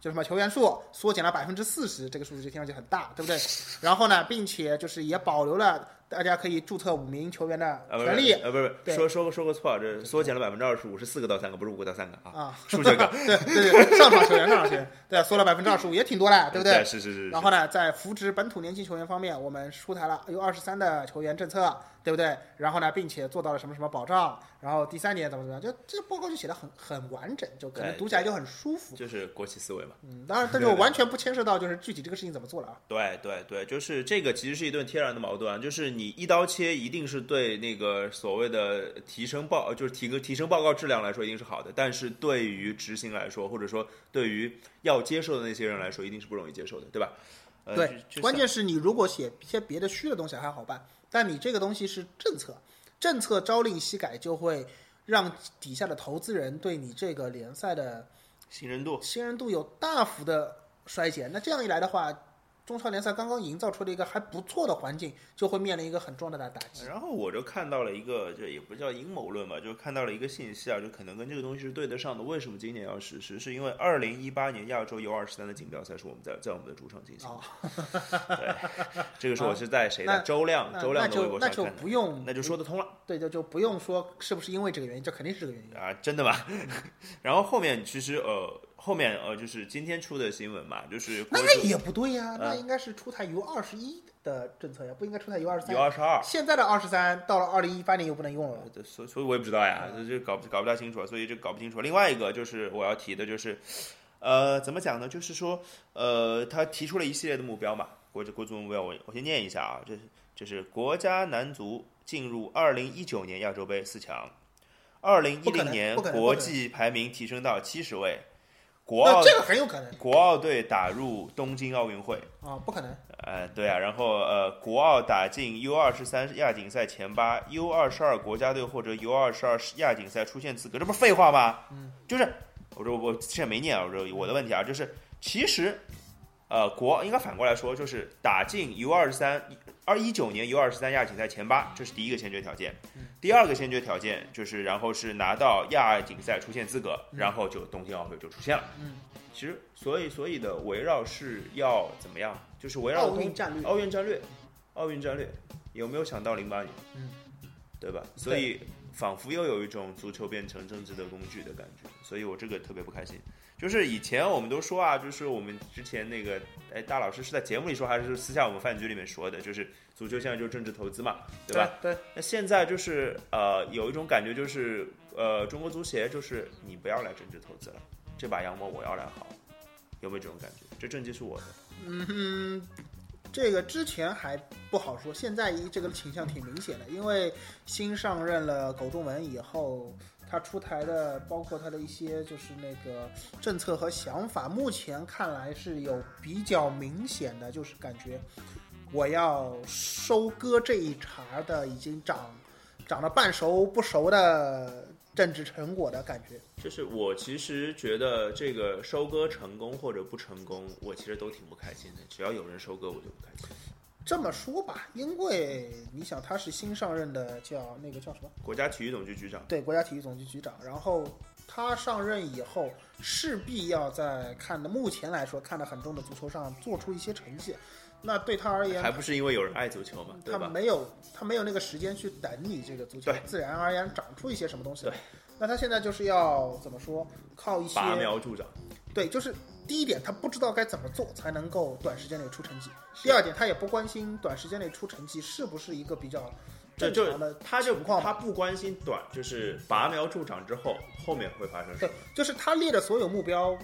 就什么球员数缩减了百分之四十，这个数字就听上去很大，对不对？然后呢，并且就是也保留了大家可以注册五名球员的啊，不是权利呃，不是说说说说个错，这缩减了百分之二十五，是四个到三个，不是五个到三个啊。啊。数学课，对对对，上场球员，上场球员，对，缩了百分之二十五，也挺多的，对不对？是是是。然后呢，在扶植本土年轻球员方面，我们出台了有二十三的球员政策，对不对？然后呢，并且做到了什么什么保障。然后第三点怎么怎么样，就这个报告就写的很很完整，就可能读起来就很舒服。就是国企思维嘛。嗯，当然，但是我完全不牵涉到就是具体这个事情怎么做了啊。对对对，就是这个其实是一顿天然的矛盾啊，就是你一刀切，一定是对那个所谓的提升报，就是提个提升报告质量来说一定是好的，但是对于执行来说，或者说对于要接受的那些人来说，一定是不容易接受的，对吧？呃、对关键是你如果写一些别的虚的东西还好办，但你这个东西是政策，政策朝令夕改，就会让底下的投资人对你这个联赛的信任度，信任度有大幅的衰减。那这样一来的话，中超联赛刚刚营造出了一个还不错的环境，就会面临一个很重大的打击。然后我就看到了一个，这也不叫阴谋论吧，就看到了一个信息啊，就可能跟这个东西是对得上的。为什么今年要实施？是因为二零一八年亚洲 U 二十三的锦标赛是我们在在我们的主场进行的。哦 对，这个是我是在谁那的周亮那周亮的微那就那就博上看的，不用，那就说得通了对，就就不用说是不是因为这个原因，这肯定是这个原因。啊，真的吗？然后后面其实呃后面呃就是今天出的新闻嘛，就是那也不对呀，嗯那应该是出台 U 二十一的政策呀，不应该出台 U 二十三 U。二十二。现在的二十三到了二零一八年又不能用了。呃所所以我也不知道呀，这这搞不搞不太清楚，所以这搞不清楚。另外一个就是我要提的就是，呃，怎么讲呢？就是说，呃，他提出了一系列的目标嘛，国国足目标，我我先念一下啊，这是这是国家男足进入二零一九年亚洲杯四强，二零一零年国际排名提升到七十位，国奥这个很有可能国奥队打入东京奥运会。啊，不可能。呃，对啊，然后呃，国奥打进 U 二十三亚锦赛前八，U 二十二国家队或者 U 二十二亚锦赛出现资格，这不是废话吗？嗯，就是我说我现在没念啊，我说我的问题啊，就是其实呃，国应该反过来说，就是打进 U 二十三二一九年 U 二十三亚锦赛前八，这是第一个先决条件。第二个先决条件就是，然后是拿到亚锦赛出线资格，然后就东京奥运会就出现了。嗯，其实所以所以的围绕是要怎么样？就是围绕奥东运战略，奥运战略，奥运战略有没有想到零八年？嗯，对吧？所以仿佛又有一种足球变成政治的工具的感觉，所以我这个特别不开心。就是以前我们都说啊，就是我们之前那个，哎，大老师是在节目里说，还是私下我们饭局里面说的？就是足球现在就是政治投资嘛，对吧？？对，那现在就是呃，有一种感觉就是呃，中国足协就是你不要来政治投资了，这把羊毛我要来薅，有没有这种感觉？这政绩是我的。嗯，这个之前还不好说，现在一这个倾向挺明显的，因为新上任了苟仲文以后，他出台的包括他的一些就是那个政策和想法，目前看来是有比较明显的，就是感觉我要收割这一茬的已经长长了半熟不熟的政治成果的感觉。就是我其实觉得这个收割成功或者不成功，我其实都挺不开心的。只要有人收割，我就不开心。这么说吧，因为你想他是新上任的，叫那个叫什么？国家体育总局局长，对，国家体育总局局长。然后他上任以后，势必要在看的目前来说看得很重的足球上做出一些成绩。那对他而言，还不是因为有人爱足球嘛？他没有，他没有那个时间去等你这个足球，自然而然长出一些什么东西来。那他现在就是要怎么说？靠一些拔苗助长。对，就是第一点，他不知道该怎么做才能够短时间内出成绩。第二点，他也不关心短时间内出成绩是不是一个比较正常的他就他不关心短，就是拔苗助长之后后面会发生什么？就是他列的所有目标，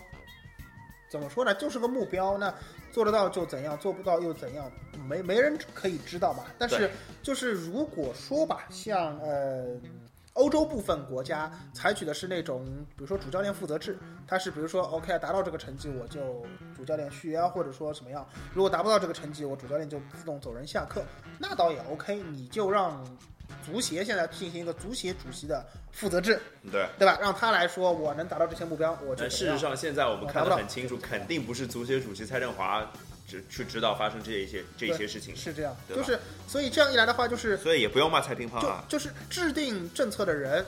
怎么说呢？就是个目标那。做得到就怎样，做不到又怎样？没没人可以知道嘛。但是就是如果说吧，像呃欧洲部分国家采取的是那种，比如说主教练负责制，他是比如说 OK 达到这个成绩我就主教练续约，或者说什么样。如果达不到这个成绩，我主教练就自动走人下课，那倒也 OK。你就让。足协现在进行一个足协主席的负责制，对对吧？让他来说，我能达到这些目标，我就。事实上，现在我们看得很清楚，肯定不是足协主席蔡振华指去指导发生这一些这些事情。是这样，就是所以这样一来的话，就是所以也不用骂蔡乒乓啊，就是制定政策的人、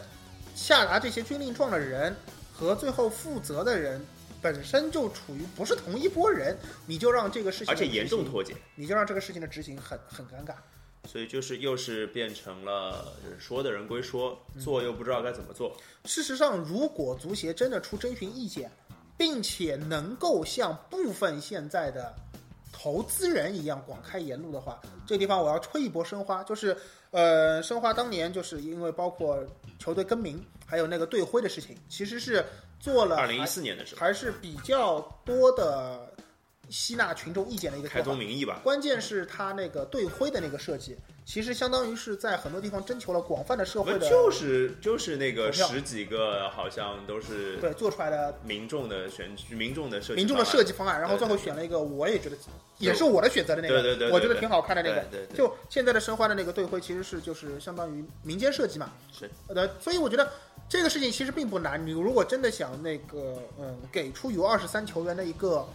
下达这些军令状的人和最后负责的人本身就处于不是同一波人，你就让这个事情而且严重脱节，你就让这个事情的执行很很尴尬。所以就是又是变成了说的人归说，做又不知道该怎么做。事实上，如果足协真的出征询意见，并且能够向部分现在的投资人一样广开言路的话，这个地方我要吹一波申花，就是呃，申花当年就是因为包括球队更名，还有那个队徽的事情，其实是做了二零一四年的时候，还是比较多的。吸纳群众意见的一个开宗明义吧。关键是他那个队徽的那个设计，其实相当于是在很多地方征求了广泛的社会的，就是就是那个十几个好像都是对做出来的民众的选民众的设民众的设计方案，然后最后选了一个我也觉得也是我的选择的那个，对对对，我觉得挺好看的那个。就现在的申花的那个队徽，其实是就是相当于民间设计嘛。是呃，所以我觉得这个事情其实并不难。你如果真的想那个嗯，给出有二十三球员的一个。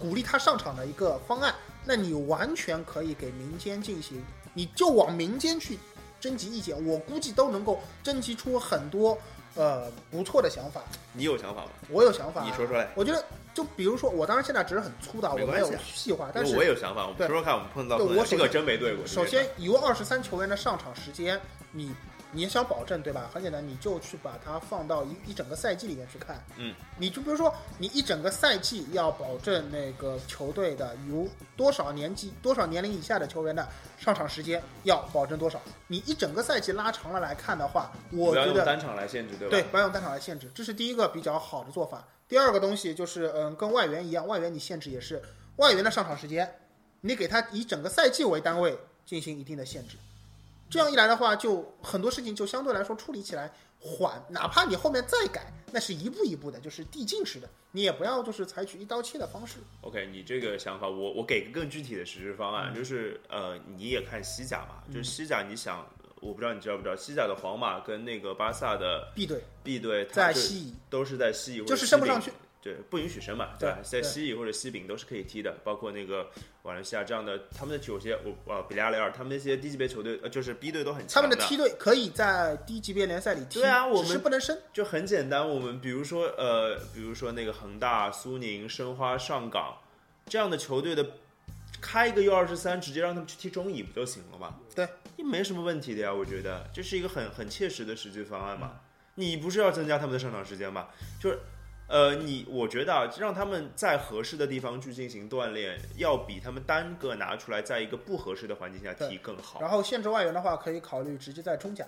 鼓励他上场的一个方案，那你完全可以给民间进行，你就往民间去征集意见，我估计都能够征集出很多呃不错的想法。你有想法吗？我有想法，你说出来。我觉得，就比如说，我当然现在只是很粗的，我没有细化，但是我有想法。我们说说看，我们碰到我这个真没对过。首先，有二十三球员的上场时间，你。你想保证对吧？很简单，你就去把它放到一一整个赛季里面去看。嗯，你就比如说，你一整个赛季要保证那个球队的有多少年纪、多少年龄以下的球员的上场时间要保证多少？你一整个赛季拉长了来看的话，我觉得单场来限制对吧？对，不要用单场来限制，这是第一个比较好的做法。第二个东西就是，嗯，跟外援一样，外援你限制也是外援的上场时间，你给他以整个赛季为单位进行一定的限制。这样一来的话，就很多事情就相对来说处理起来缓，哪怕你后面再改，那是一步一步的，就是递进式的，你也不要就是采取一刀切的方式。OK，你这个想法，我我给个更具体的实施方案，就是呃，你也看西甲嘛，就是西甲，你想，我不知道你知道不知道，西甲的皇马跟那个巴萨的 B 队，B 队在西乙都是在西乙，就是升不上去。对，不允许升嘛，对吧？在西乙或者西丙都是可以踢的，包括那个瓦伦西亚这样的，他们的球些，我呃比利亚雷尔，他们那些低级别球队，呃就是 B 队都很强。他们的梯队可以在低级别联赛里踢，对啊，我们是不能升。就很简单，我们比如说呃，比如说那个恒大、苏宁、申花、上港这样的球队的，开一个 U 二十三，直接让他们去踢中乙不就行了吗？对，没什么问题的呀，我觉得这是一个很很切实的实际方案嘛。你不是要增加他们的上场时间吗？就是。呃，你我觉得啊，让他们在合适的地方去进行锻炼，要比他们单个拿出来在一个不合适的环境下踢更好。然后限制外援的话，可以考虑直接在中甲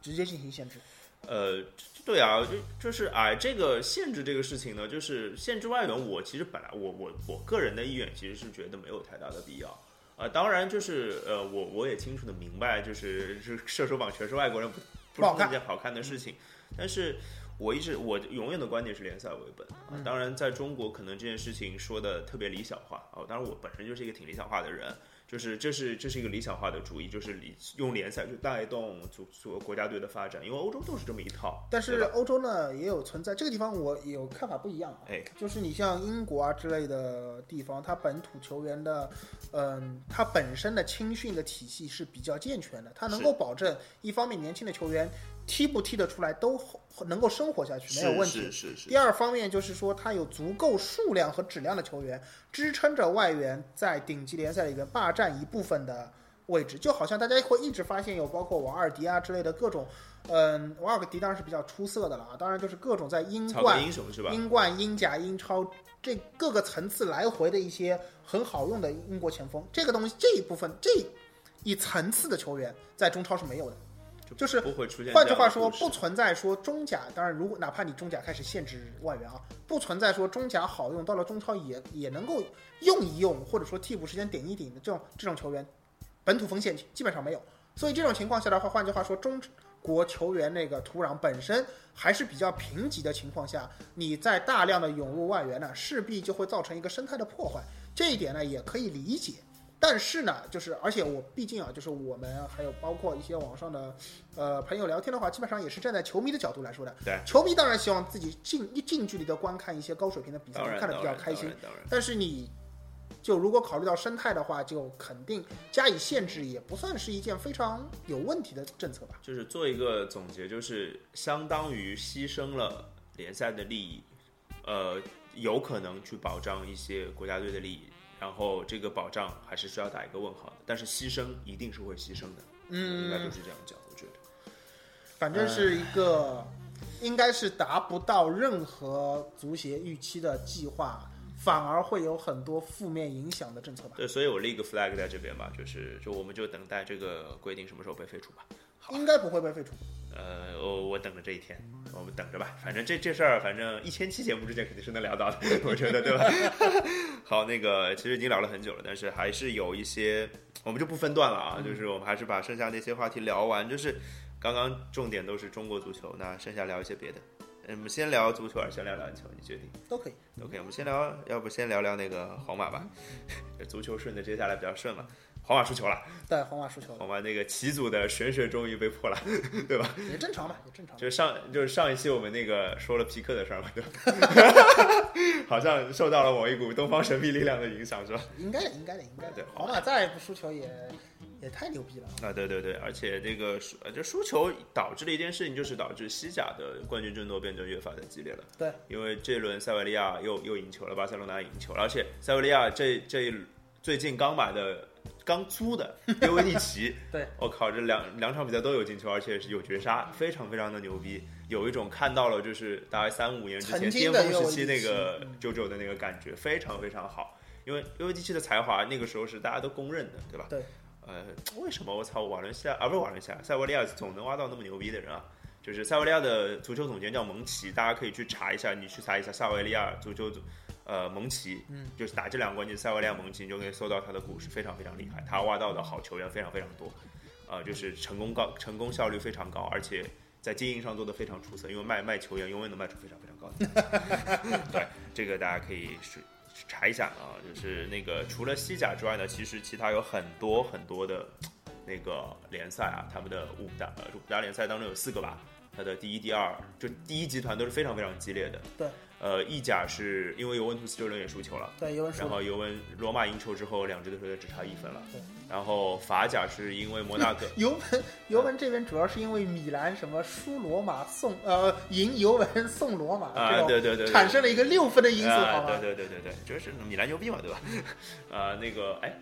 直接进行限制。呃，对啊，就就是哎，这个限制这个事情呢，就是限制外援，我其实本来我我我个人的意愿其实是觉得没有太大的必要啊。当然，就是呃，我我也清楚的明白，就是是射手榜全是外国人不不是一件好看的事情，但是。我一直我永远的观点是联赛为本啊，当然在中国可能这件事情说的特别理想化啊，当然我本身就是一个挺理想化的人，就是这是这是一个理想化的主义，就是理用联赛去带动足足国家队的发展，因为欧洲都是这么一套。但是欧洲呢也有存在这个地方，我有看法不一样啊。哎，就是你像英国啊之类的地方，它本土球员的，嗯，它本身的青训的体系是比较健全的，它能够保证一方面年轻的球员踢不踢得出来都能够生活下去，没有问题。是是是是第二方面就是说，他有足够数量和质量的球员支撑着外援在顶级联赛里边霸占一部分的位置，就好像大家会一直发现有包括瓦尔迪啊之类的各种，嗯，瓦尔迪当然是比较出色的了啊，当然就是各种在英冠、英雄是吧？英冠、英甲、英超这各个层次来回的一些很好用的英国前锋，这个东西这一部分这一层次的球员在中超是没有的。就是不会出现。换句话说，不存在说中甲，当然如果哪怕你中甲开始限制外援啊，不存在说中甲好用，到了中超也也能够用一用，或者说替补时间顶一顶的这种这种球员，本土锋线基本上没有。所以这种情况下的话，换句话说，中国球员那个土壤本身还是比较贫瘠的情况下，你在大量的涌入外援呢，势必就会造成一个生态的破坏。这一点呢也可以理解。但是呢，就是而且我毕竟啊，就是我们还有包括一些网上的呃朋友聊天的话，基本上也是站在球迷的角度来说的。对，球迷当然希望自己近一近距离的观看一些高水平的比赛看得比较开心。当然但是你就如果考虑到生态的话，就肯定加以限制，也不算是一件非常有问题的政策吧。就是做一个总结，就是相当于牺牲了联赛的利益，呃，有可能去保障一些国家队的利益，然后这个保障还是需要打一个问号的。但是牺牲一定是会牺牲的，嗯应该就是这样讲，我觉得。反正是一个应该是达不到任何足协预期的计划，反而会有很多负面影响的政策吧。对，所以我立一个 flag 在这边吧，就是就我们就等待这个规定什么时候被废除吧。应该不会被废除。呃，我我等着这一天，我们等着吧。反正这这事儿，反正一千期节目之间肯定是能聊到的，我觉得对吧？好，那个其实已经聊了很久了，但是还是有一些，我们就不分段了啊，就是我们还是把剩下那些话题聊完。就是刚刚重点都是中国足球，那剩下聊一些别的。嗯我们先聊足球还是先聊篮球？你决定。都可以。都可以我们先聊，要不先聊聊那个皇马吧？这 足球顺的接下来比较顺嘛。皇马输球了，对，皇马输球了，皇马那个齐祖的玄学终于被破了，对吧？也正常吧，也正常。就是上就是上一期我们那个说了皮克的事儿嘛，对吧？好像受到了某一股东方神秘力量的影响，是吧？应该的，应该的，应该的对。皇马再不输球也也太牛逼了。啊，对对对，而且这个输就输球导致了一件事情，就是导致西甲的冠军争夺变得越发的激烈了。对，因为这轮塞维利亚又又赢球了，巴塞罗那赢球了，而且塞维利亚这这最近刚买的。刚租的约维蒂奇，对我靠，这两两场比赛都有进球，而且是有绝杀，非常非常的牛逼，有一种看到了就是大概三五年之前巅峰时期那个嗯九九的那个感觉，非常非常好。因为约维蒂奇的才华那个时候是大家都公认的，对吧？对。呃，为什么我操瓦伦西亚啊不是瓦伦西亚，塞维利亚总能挖到那么牛逼的人啊？就是塞维利亚的足球总监叫蒙奇，大家可以去查一下，你去查一下塞维利亚足球组。呃，蒙奇，嗯，就是打这两个关键，塞维利亚蒙奇，你就可以搜到他的故事，非常非常厉害，他挖到的好球员非常非常多，呃，就是成功高，成功效率非常高，而且在经营上做的非常出色，因为卖卖球员永远能卖出非常非常高的，对，这个大家可以是查一下啊，就是那个除了西甲之外呢，其实其他有很多很多的那个联赛啊，他们的五大呃五大联赛当中有四个吧，它的第一、第二，就第一集团都是非常非常激烈的，对。呃，意甲是因为尤文图斯这轮也输球了，对，尤文输然。后尤文罗马赢球之后，两支队只差一分了。对，然后法甲是因为摩纳哥 尤文尤文这边主要是因为米兰什么输罗马送呃赢尤文送罗马啊，对对对，对产生了一个六分的因素，啊好吗？对对对对主要是米兰牛逼嘛，对吧？呃，那个哎。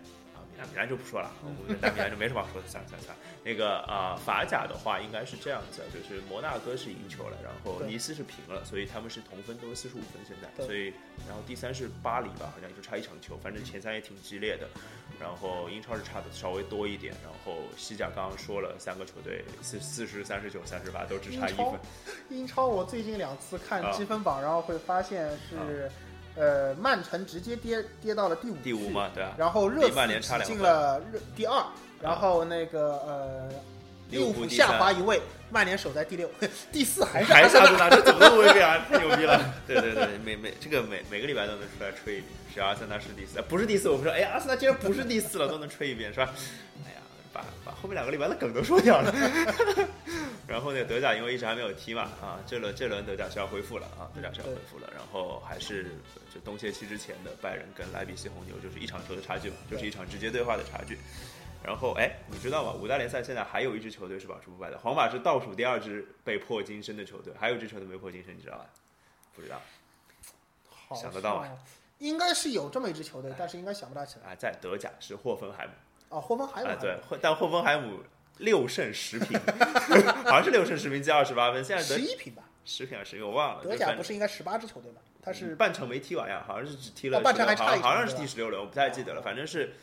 啊，米兰就不说了，我们大米兰就没什么好说的，算了算了算了。那个啊、法甲的话应该是这样子，就是摩纳哥是赢球了，然后尼斯是平了，所以他们是同分，都是四十五分现在。所以，然后第三是巴黎吧，好像就差一场球，反正前三也挺激烈的。然后英超是差的稍微多一点，然后西甲刚刚说了，三个球队四四十三十九、三十八都只差一分。英超我最近两次看啊积分榜，然后会发现是，呃，曼城直接跌跌到了第五第五嘛，对吧？然后热曼刺挤进了热第二，然后那个呃，利物浦下滑一位，曼联守在第六，第四还是还是阿森纳。这怎么那么威逼啊？太牛逼了！对对对，每每这个每每个礼拜都能出来吹一遍，是阿森纳是第四，呃不是第四，我们说，哎，阿森纳竟然不是第四了，都能吹一遍，是吧？哎呀，把把后面两个礼拜的梗都说掉了。然后呢，德甲因为一直还没有踢嘛，啊，这轮这轮德甲是要恢复了啊，德甲是要恢复了。然后还是就冬歇期之前的拜仁跟莱比锡红牛就是一场球的差距嘛，就是一场直接对话的差距。然后，哎，你知道吗？五大联赛现在还有一支球队是保持不败的，皇马是倒数第二支被迫金身的球队，还有一支球队没破金身，你知道吧？不知道好想得到吗应该是有这么一支球队，但是应该想不大起来。啊，在德甲是霍芬海姆哦，霍芬海姆啊，对，但霍芬海姆六胜十平，好像是六胜十平加二十八分，现在十德一平吧？十平还是十平我忘了，德甲不是应该十八支球队吗？他是半程没踢完呀，好像是只踢了哦半程还差一场好像好像是第十六轮，我不太记得了，反正是。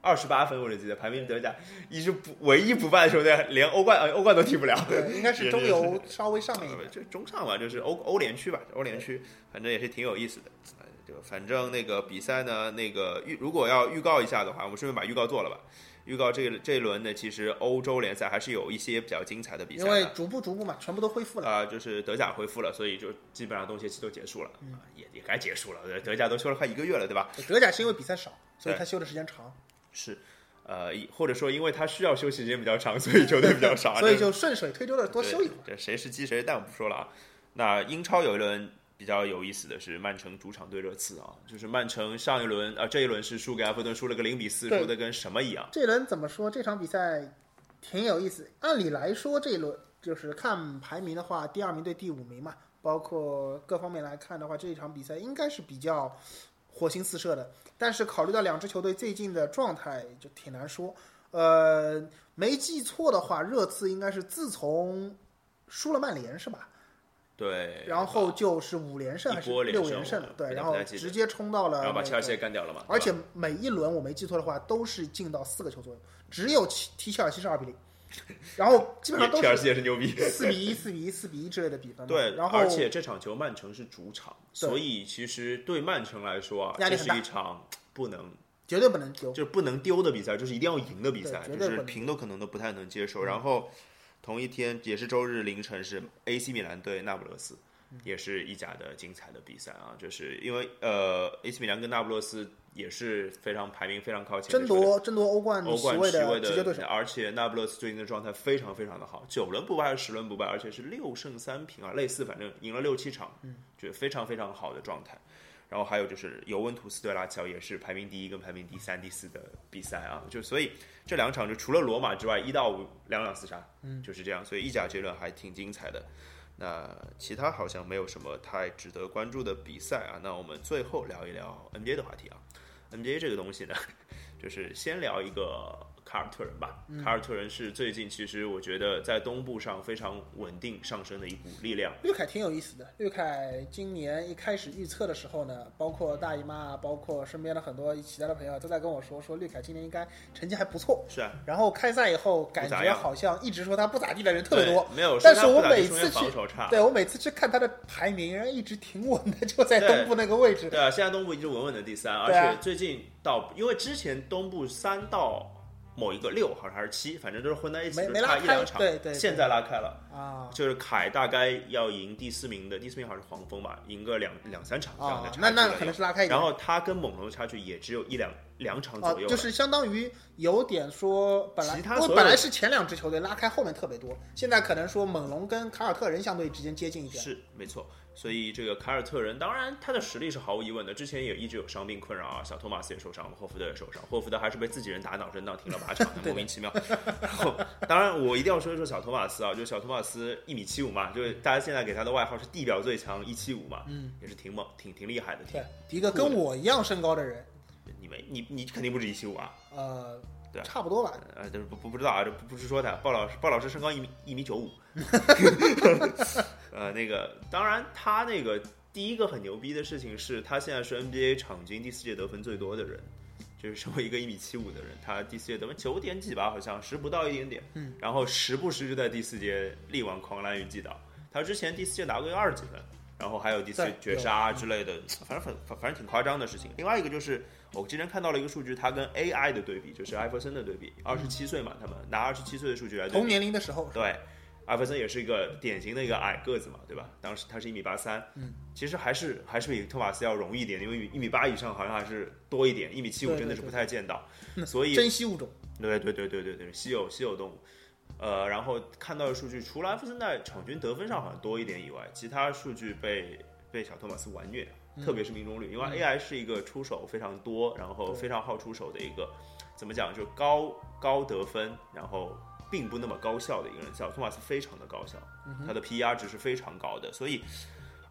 二十八分，我只记得排名德甲一支不唯一不败的球队，连欧冠呃欧冠都踢不了。对，应该是中游稍微上面一点。就中上吧，就是欧欧联区吧，欧联区，反正也是挺有意思的。呃就反正那个比赛呢，那个预如果要预告一下的话，我们顺便把预告做了吧。预告这这一轮呢，其实欧洲联赛还是有一些比较精彩的比赛的。因为逐步逐步嘛，全部都恢复了。啊、就是德甲恢复了，所以就基本上冬歇期都结束了，也也该结束了。德甲都休了快一个月了，对吧？德甲是因为比赛少，所以他休的时间长，是，呃，或者说因为他需要休息时间比较长，所以球队比较少，所以就顺水推舟的多休一会儿。对，这谁是鸡谁是蛋我不说了啊。那英超有一轮比较有意思的是曼城主场对热刺啊，就是曼城上一轮啊、这一轮是输给埃弗顿，输了个零比四，输的跟什么一样。这轮怎么说？这场比赛挺有意思。按理来说，这一轮就是看排名的话，第二名对第五名嘛，包括各方面来看的话，这一场比赛应该是比较火星四射的。但是考虑到两支球队最近的状态，就挺难说。呃，没记错的话，热刺应该是自从输了曼联是吧？对，然后就是五连胜还是六连胜了？对，然后直接冲到了、然后把切尔西也干掉了嘛，而且每一轮我没记错的话，都是进到四个球左右，只有踢踢切尔西是二比零，然后基本上都切尔西是也是牛逼。四比一、四比一、四比一之类的比分。对，然后而且这场球曼城是主场，所以其实对曼城来说啊，这是一场不能绝对不能丢。就是不能丢的比赛，就是一定要赢的比赛，就是平都可能都不太能接受。然后同一天也是周日凌晨是 AC 米兰对那不勒斯，嗯也是意甲的精彩的比赛啊，就是因为呃 AC 米兰跟那不勒斯也是非常排名非常靠前争。夺争夺欧冠欧冠席位席位直接对手，而且那不勒斯最近的状态非常非常的好，九轮不败还是十轮不败，而且是六胜三平啊，类似反正赢了六七场，嗯，就非常非常好的状态。然后还有就是尤文图斯对拉齐奥也是排名第一跟排名第三、第四的比赛啊，就所以这两场就除了罗马之外，一到五两两厮杀，嗯，就是这样，所以意甲这轮还挺精彩的。那其他好像没有什么太值得关注的比赛啊，那我们最后聊一聊 NBA 的话题啊。NBA 这个东西呢，就是先聊一个凯尔特人吧。凯尔特人是最近其实我觉得在东部上非常稳定上升的一股力量。绿凯挺有意思的。绿凯今年一开始预测的时候呢，包括大姨妈啊，包括身边的很多其他的朋友都在跟我说，说绿凯今年应该成绩还不错。是啊，然后开赛以后，感觉好像一直说他不咋地的人特别多，没有但是我每次去。对我每次去看他的排名，一直挺稳的，就在东部那个位置。对啊，现在东部一直稳稳的第三，而且最近到，因为之前东部三到某一个六好像还是七，反正都是混在一起，就没没拉开差一两场。对对对现在拉开了，啊就是凯大概要赢第四名的，第四名好像是黄蜂吧，赢个两两三场这样的啊，差距那那可能是拉开一点。然后他跟猛龙的差距也只有一两两场啊左右，了，就是相当于有点说本来，因为本来是前两支球队拉开后面特别多，现在可能说猛龙跟凯尔特人相对之间接近一点。是没错。所以这个凯尔特人，当然他的实力是毫无疑问的，之前也一直有伤病困扰啊，小托马斯也受伤，霍福德也受伤，霍福德还是被自己人打脑震荡停了八场，莫名其妙。然后，当然我一定要说一说小托马斯啊，就是小托马斯一米七五嘛，就是大家现在给他的外号是地表最强一七五嘛，嗯，也是挺猛、挺挺厉害的，对，一个跟我一样身高的人，你没你你肯定不止一七五啊，呃，对差不多吧。呃，就是不不不知道啊，这不不是说他，鲍老师鲍老师身高一米一米九五，呃，那个当然他那个第一个很牛逼的事情是他现在是 NBA 场均第四届得分最多的人，就是身为一个一米七五的人，他第四届得分九点几吧，好像十不到一点点，嗯，然后时不时就在第四届力挽狂澜与击倒，他之前第四届拿过二十几分。然后还有第四绝杀之类的，反正反反反正挺夸张的事情。另外一个就是我今天看到了一个数据，他跟 AI 的对比，就是艾弗森的对比，二十七岁嘛，他们拿二十七岁的数据来对比，同年龄的时候，对，艾弗森也是一个典型的一个矮个子嘛，对吧？当时他是一米八三，嗯，其实还是还是比托马斯要容易一点，因为一米八以上好像还是多一点，一米七五真的是不太见到，所以珍稀物种。对对对对对对，稀有稀有动物。呃，然后看到的数据，除了艾弗森在场均得分上好像多一点以外，其他数据被被小托马斯完虐，特别是命中率，因为 AI 是一个出手非常多，然后非常好出手的一个，怎么讲就高高得分，然后并不那么高效的一个人。小托马斯非常的高效，他的 PR 值是非常高的，所以。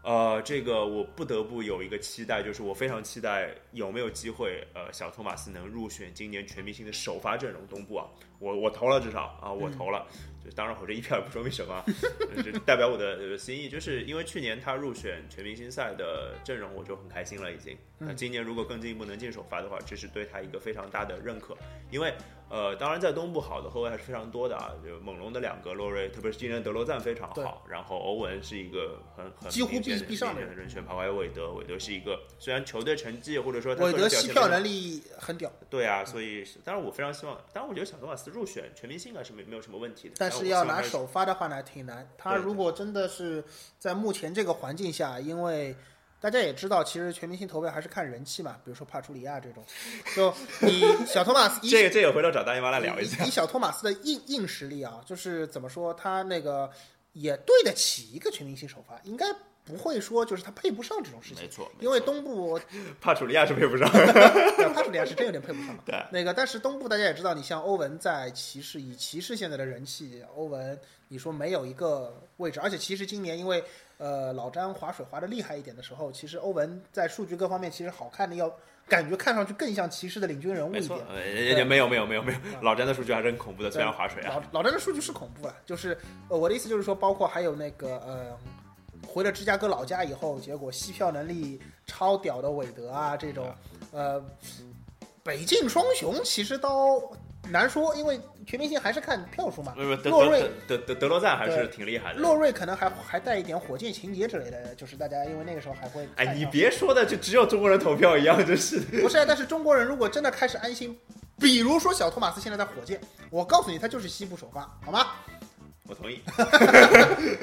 呃，这个我不得不有一个期待，就是我非常期待有没有机会，呃，小托马斯能入选今年全明星的首发阵容东部啊，我我投了至少啊，我投了，就当然我这一票也不说明什么，就代表我的呃心意，就是因为去年他入选全明星赛的阵容，我就很开心了已经。那今年如果更进一步能进首发的话，这是对他一个非常大的认可，因为呃，当然在东部好的后卫还是非常多的啊，就猛龙的两个洛瑞，特别是今年德罗赞非常好，然后欧文是一个很很几乎必必上的人选，包括还有韦德，韦德是一个虽然球队成绩或者说他韦德个人表现吸票能力很屌，对啊，所以当然我非常希望，当然我觉得小托马斯入选全明星应该是没没有什么问题的，但是是要拿首发的话呢，挺难。他如果真的是在目前这个环境下，因为大家也知道，其实全明星投票还是看人气嘛，比如说帕楚里亚这种，就你小托马斯 这个这个回头找大姨妈来聊一下以。小托马斯的硬硬实力啊，就是怎么说，他那个也对得起一个全明星首发，应该不会说就是他配不上这种事情没。错，因为东部帕楚利亚是配不上，帕楚里亚是真有点配不上嘛。对那个，但是东部大家也知道，你像欧文在骑士，以骑士现在的人气，欧文你说没有一个位置，而且其实今年因为呃老詹划水划的厉害一点的时候，其实欧文在数据各方面其实好看的要感觉看上去更像骑士的领军人物没错一点。，呃也没有没有没有没有，老詹的数据还是很恐怖的，虽然划水啊，老老詹的数据是恐怖了，就是呃我的意思就是说，包括还有那个呃。回了芝加哥老家以后，结果吸票能力超屌的韦德啊，这种，呃，北境双雄其实都难说，因为全明星还是看票数嘛。洛瑞德德德德罗赞还是挺厉害的。洛瑞可能还还带一点火箭情节之类的，就是大家因为那个时候还会哎，你别说的就只有中国人投票一样，真是。不是啊，但是中国人如果真的开始安心，比如说小托马斯现在在火箭，我告诉你，他就是西部首发，好吗？我同意。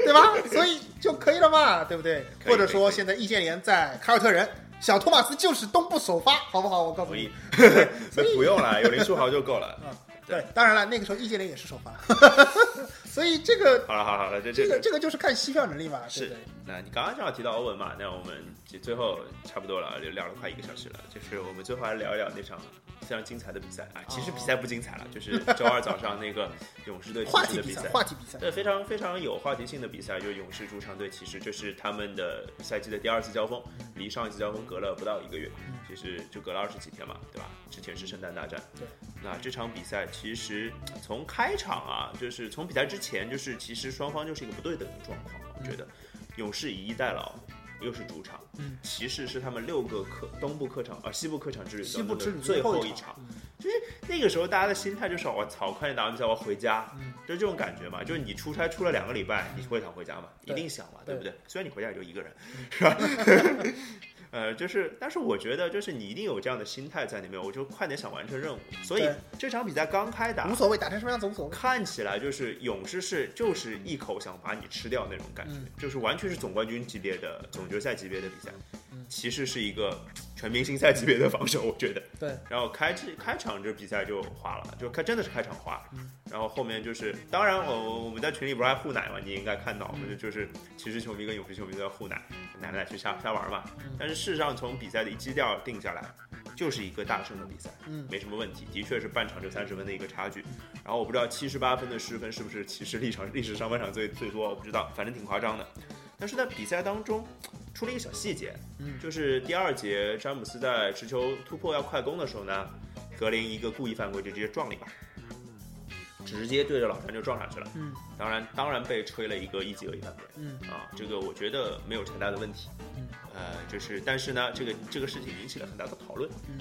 对吧？所以就可以了嘛，对不对？或者说现在易建联在凯尔特人，小托马斯就是东部首发，好不好？我告诉你同意，，那 不用了，有林书豪就够了。嗯对，当然了，那个时候易建联也是首发，所以这个好了好了好了，这这这个这个就是看吸票能力嘛，是。那你刚刚正好提到欧文嘛，那我们就最后差不多了，就聊了快一个小时了，就是我们最后还聊一聊那场非常精彩的比赛啊。其实比赛不精彩了，就是周二早上那个 勇士队骑士的比赛。话题比赛，对，非常非常有话题性的比赛，就是勇士主场对骑士，这是他们的赛季的第二次交锋，离上一次交锋隔了不到一个月，其实就隔了二十几天嘛，对吧？之前是圣诞大战，对。那这场比赛其实从开场啊，就是从比赛之前，就是其实双方就是一个不对等的状况，我觉得勇士以逸待劳。又是主场，嗯，骑士是他们六个客东部客场啊、西部客场之旅中的西部之旅最后一场场，就是那个时候大家的心态就是我操，快点打完比赛我要回家，嗯就是这种感觉嘛。就是你出差出了两个礼拜，你会想回家吗？一定想嘛，对对不对？虽然你回家也就一个人，是吧？呃，就是，但是我觉得，就是你一定有这样的心态在里面，我就快点想完成任务。所以这场比赛刚开打无，所谓，打成什么样子无所谓。看起来就是勇士是就是一口想把你吃掉那种感觉，嗯就是完全是总冠军级别的总决赛级别的比赛。嗯骑士是一个全明星赛级别的防守，我觉得。对，然后开这开场这比赛就花了，就开真的是开场花。嗯然后后面就是，当然我我们在群里不是还互奶嘛，你应该看到，我们就就是骑士球迷跟勇士球迷都在互奶，奶来奶去瞎瞎玩嘛。嗯但是事实上从比赛的基调定下来，就是一个大胜的比赛，嗯没什么问题，的确是半场就三十分的一个差距。然后我不知道七十八分的失分是不是骑士历场历史上半场最最多，我不知道，反正挺夸张的。但是在比赛当中出了一个小细节，嗯就是第二节詹姆斯在持球突破要快攻的时候呢，格林一个故意犯规就直接撞了一把，直接对着老詹就撞上去了。嗯当然，当然被吹了一个一级恶意犯规。嗯啊，这个我觉得没有太大的问题。嗯，呃，就是但是呢，这个这个事情引起了很大的讨论。嗯，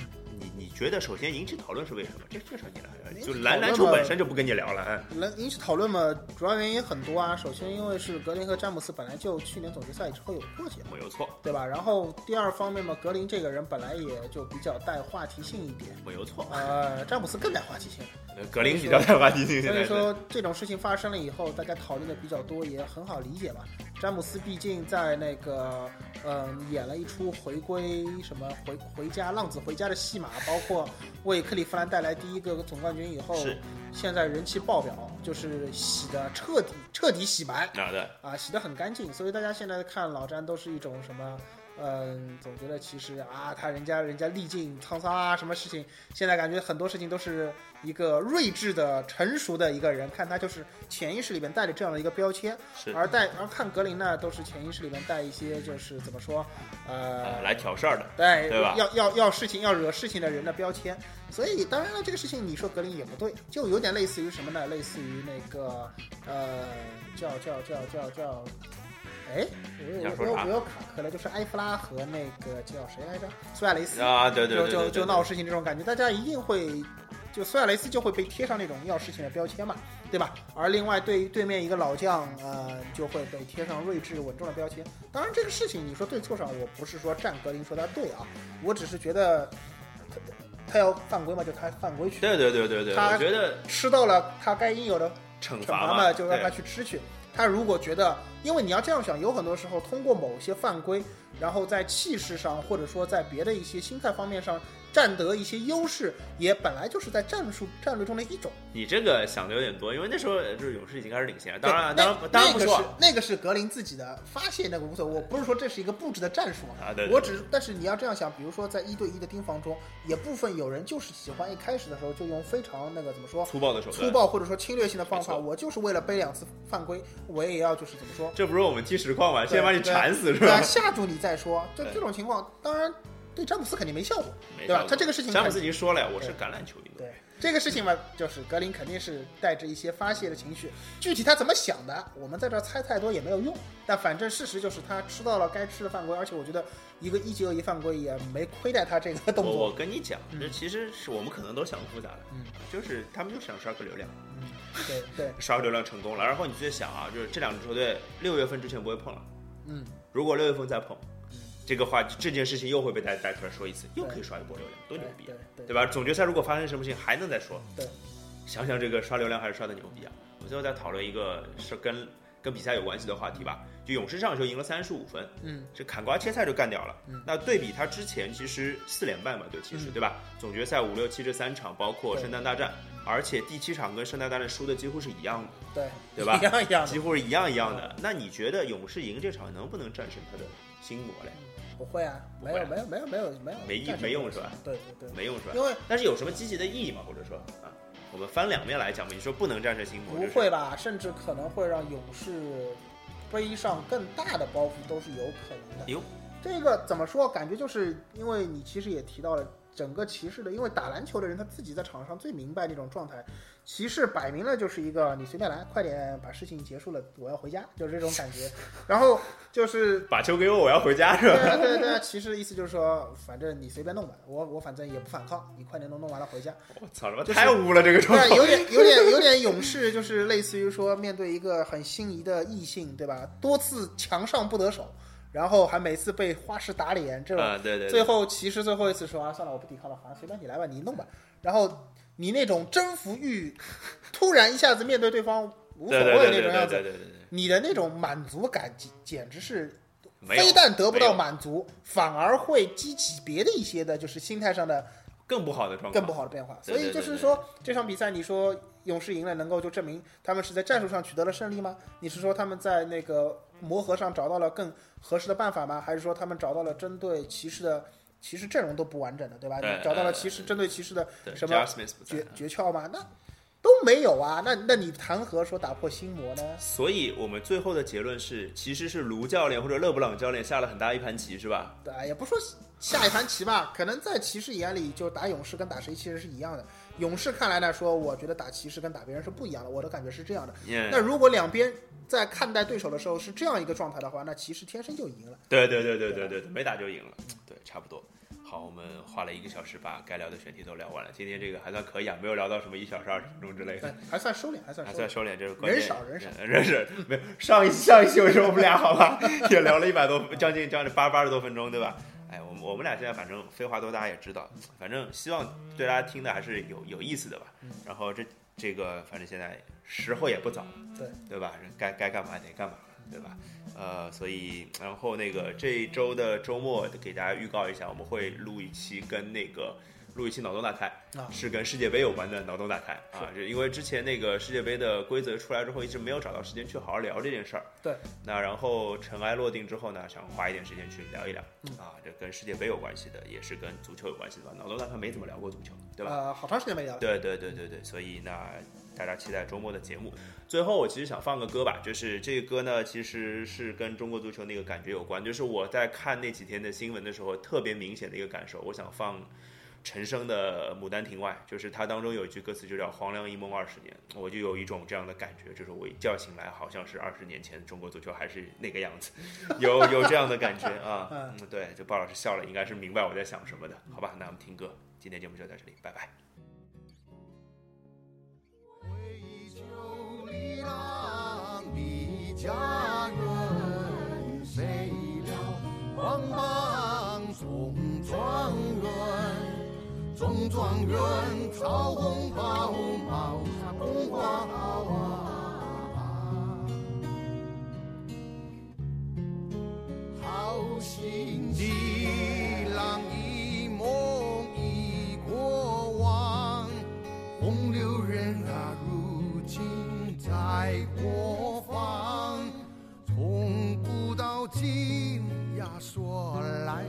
你你觉得首先引起讨论是为什么？这这事儿你来就篮篮球本身就不跟你聊了，哎能引起讨论嘛，主要原因很多啊。首先，因为是格林和詹姆斯本来就去年总决赛之后有过节，没有错，对吧？然后第二方面嘛，格林这个人本来也就比较带话题性一点，没有错。呃，詹姆斯更带话题性。格林比较带话题性，所以说这种事情发生了以后，大家讨论的比较多，也很好理解嘛。詹姆斯毕竟在那个呃演了一出回归什么回回家浪子回家的戏码，包括为克利夫兰带来第一个总冠军以后是，现在人气爆表，就是洗的彻底彻底洗白哪的？啊，洗的很干净。所以大家现在看老詹都是一种什么？嗯，总觉得其实啊，他人家人家历尽沧桑啊，什么事情，现在感觉很多事情都是一个睿智的、成熟的一个人，看他就是潜意识里面带着这样的一个标签，是。而带而看格林呢，都是潜意识里面带一些就是怎么说，呃呃，来挑事儿的，对，对吧？要要要事情要惹事情的人的标签，所以当然了，这个事情你说格林也不对，就有点类似于什么呢？类似于那个呃，叫叫叫叫叫，哎，我又我又卡壳了，就是埃弗拉和那个叫谁来着？苏亚雷斯，啊，对对就对对对，对就就闹事情这种感觉，大家一定会。就苏亚雷斯就会被贴上那种要事情的标签嘛，对吧？而另外对对面一个老将，呃，就会被贴上睿智稳重的标签。当然，这个事情你说对错上，我不是说站格林说他对啊，我只是觉得他他要犯规嘛，就他犯规去，对对对对对，他我觉得吃到了他该应有的惩惩罚嘛，嘛，就让他去吃去。他如果觉得，因为你要这样想，有很多时候通过某些犯规，然后在气势上或者说在别的一些心态方面上占得一些优势，也本来就是在战术战略中的一种。你这个想的有点多，因为那时候呃就是勇士已经开始领先了，当然当然当然不错那个是那个是格林自己的发泄，那个无所谓。我不是说这是一个布置的战术啊，对，对我只是，但是你要这样想，比如说在一对一的盯防中，也部分有人就是喜欢一开始的时候就用非常那个怎么说粗暴的手段，粗暴或者说侵略性的方法，我就是为了背两次犯规，我也要就是怎么说，这不是我们踢实况吗？先把你缠死是吧？吓住你再说。这这种情况，当然对詹姆斯肯定没效果，对吧他这个事情詹姆斯已经说了呀，我是橄榄球运动员。对这个事情嘛，就是格林肯定是带着一些发泄的情绪，具体他怎么想的，我们在这儿猜太多也没有用。但反正事实就是他吃到了该吃的犯规，而且我觉得一个一级恶意犯规也没亏待他这个动作我。跟你讲，嗯这其实是我们可能都想复杂了，嗯就是他们就想刷个流量，嗯，对对，刷个流量成功了。然后你去想啊，就是这两支球队六月份之前不会碰了，嗯，如果六月份再碰嗯，这个话这件事情又会被带带出来说一次，又可以刷一波流量，多牛逼啊！对吧？总决赛如果发生什么事情还能再说。对，想想这个刷流量还是刷的牛逼啊！我最后再讨论一个是跟跟比赛有关系的话题吧。就勇士上球赢了三十五分，嗯这砍瓜切菜就干掉了。嗯那对比他之前其实四连败嘛，对骑士、嗯对吧？总决赛五六七这三场，包括圣诞大战，而且第七场跟圣诞大战输的几乎是一样的，对对吧 一样一样的几，乎是一样一样的。那你觉得勇士赢这场能不能战胜他的心魔嘞？不会啊，没有没有没有没有没有没意没用是吧？对对对，没用是吧？因为但是有什么积极的意义吗？或者说啊，我们翻两面来讲嘛。你说不能战胜心魔，不会吧？甚至可能会让勇士背上更大的包袱，都是有可能的。哟，这个怎么说？感觉就是因为你其实也提到了整个骑士的，因为打篮球的人他自己在场上最明白那种状态。骑士摆明了就是一个你随便来，快点把事情结束了，我要回家，就是这种感觉。然后就是 把球给我，我要回家是吧？对啊对啊对啊，骑士的意思就是说，反正你随便弄吧，我我反正也不反抗，你快点弄弄完了回家。我操，他妈太污了这个状对啊，况。有点有点有点勇士，就是类似于说面对一个很心仪的异性，对吧？多次强上不得手，然后还每次被花式打脸，这种啊，对对最，后骑士最后一次说啊，算了，我不抵抗了，好像随便你来吧，你弄吧。然后你那种征服欲，突然一下子面对对方无所谓对对对对那种样子，你的那种满足感简简直是非但得不到满足，反而会激起别的一些的，就是心态上的更不好的状况，更不好的变化。所以就是说，这场比赛你说勇士赢了，能够就证明他们是在战术上取得了胜利吗？你是说他们在那个磨合上找到了更合适的办法吗？还是说他们找到了针对骑士的？骑士阵容都不完整的，对吧？找到了呃骑士针对骑士的什么诀诀窍吗？那都没有啊。那那你谈何说打破心魔呢？所以我们最后的结论是，其实是卢教练或者勒布朗教练下了很大一盘棋，是吧？对啊，也不说下一盘棋吧，可能在骑士眼里，就打勇士跟打谁其实是一样的。勇士看来呢，说我觉得打骑士跟打别人是不一样的，我的感觉是这样的。嗯那如果两边在看待对手的时候是这样一个状态的话，那骑士天生就赢了。对对对对对对对，没打就赢了，对，差不多。好，我们花了一个小时把该聊的选题都聊完了。今天这个还算可以啊，没有聊到什么一小时二十分钟之类的，，还算收敛，还算收敛。还算收敛。这是人少人少嗯人少，没有上一上一期我说我们俩好吧，也聊了一百多，将近将近八八十多分钟，对吧？哎，我们我们俩现在反正废话多，大家也知道，反正希望对大家听的还是有有意思的吧。然后这这个反正现在时候也不早，对对吧？该该干嘛得干嘛，对吧？呃，所以然后那个这一周的周末给大家预告一下，我们会录一期跟那个录一期脑洞大开，啊是跟世界杯有关的脑洞大开啊，就因为之前那个世界杯的规则出来之后，一直没有找到时间去好好聊这件事儿。对，那然后尘埃落定之后呢，想花一点时间去聊一聊、嗯啊，这跟世界杯有关系的，也是跟足球有关系的吧？脑洞大开没怎么聊过足球，对吧？呃，好长时间没聊了。对对对对对，所以那大家期待周末的节目。最后，我其实想放个歌吧，就是这个歌呢，其实是跟中国足球那个感觉有关，就是我在看那几天的新闻的时候，特别明显的一个感受，我想放。陈升的《牡丹亭外》，就是它当中有一句歌词就叫“黄粱一梦二十年”，我就有一种这样的感觉，就是我一觉醒来，好像是二十年前中国足球还是那个样子，有有这样的感觉啊。嗯，对，就鲍老师笑了，应该是明白我在想什么的，好吧？那我们听歌，今天节目就到这里，拜拜。郎的家园，谁了光芒送状元？中状元操红袍，帽上红花啊！好心的郎在国方？从古到今呀，说来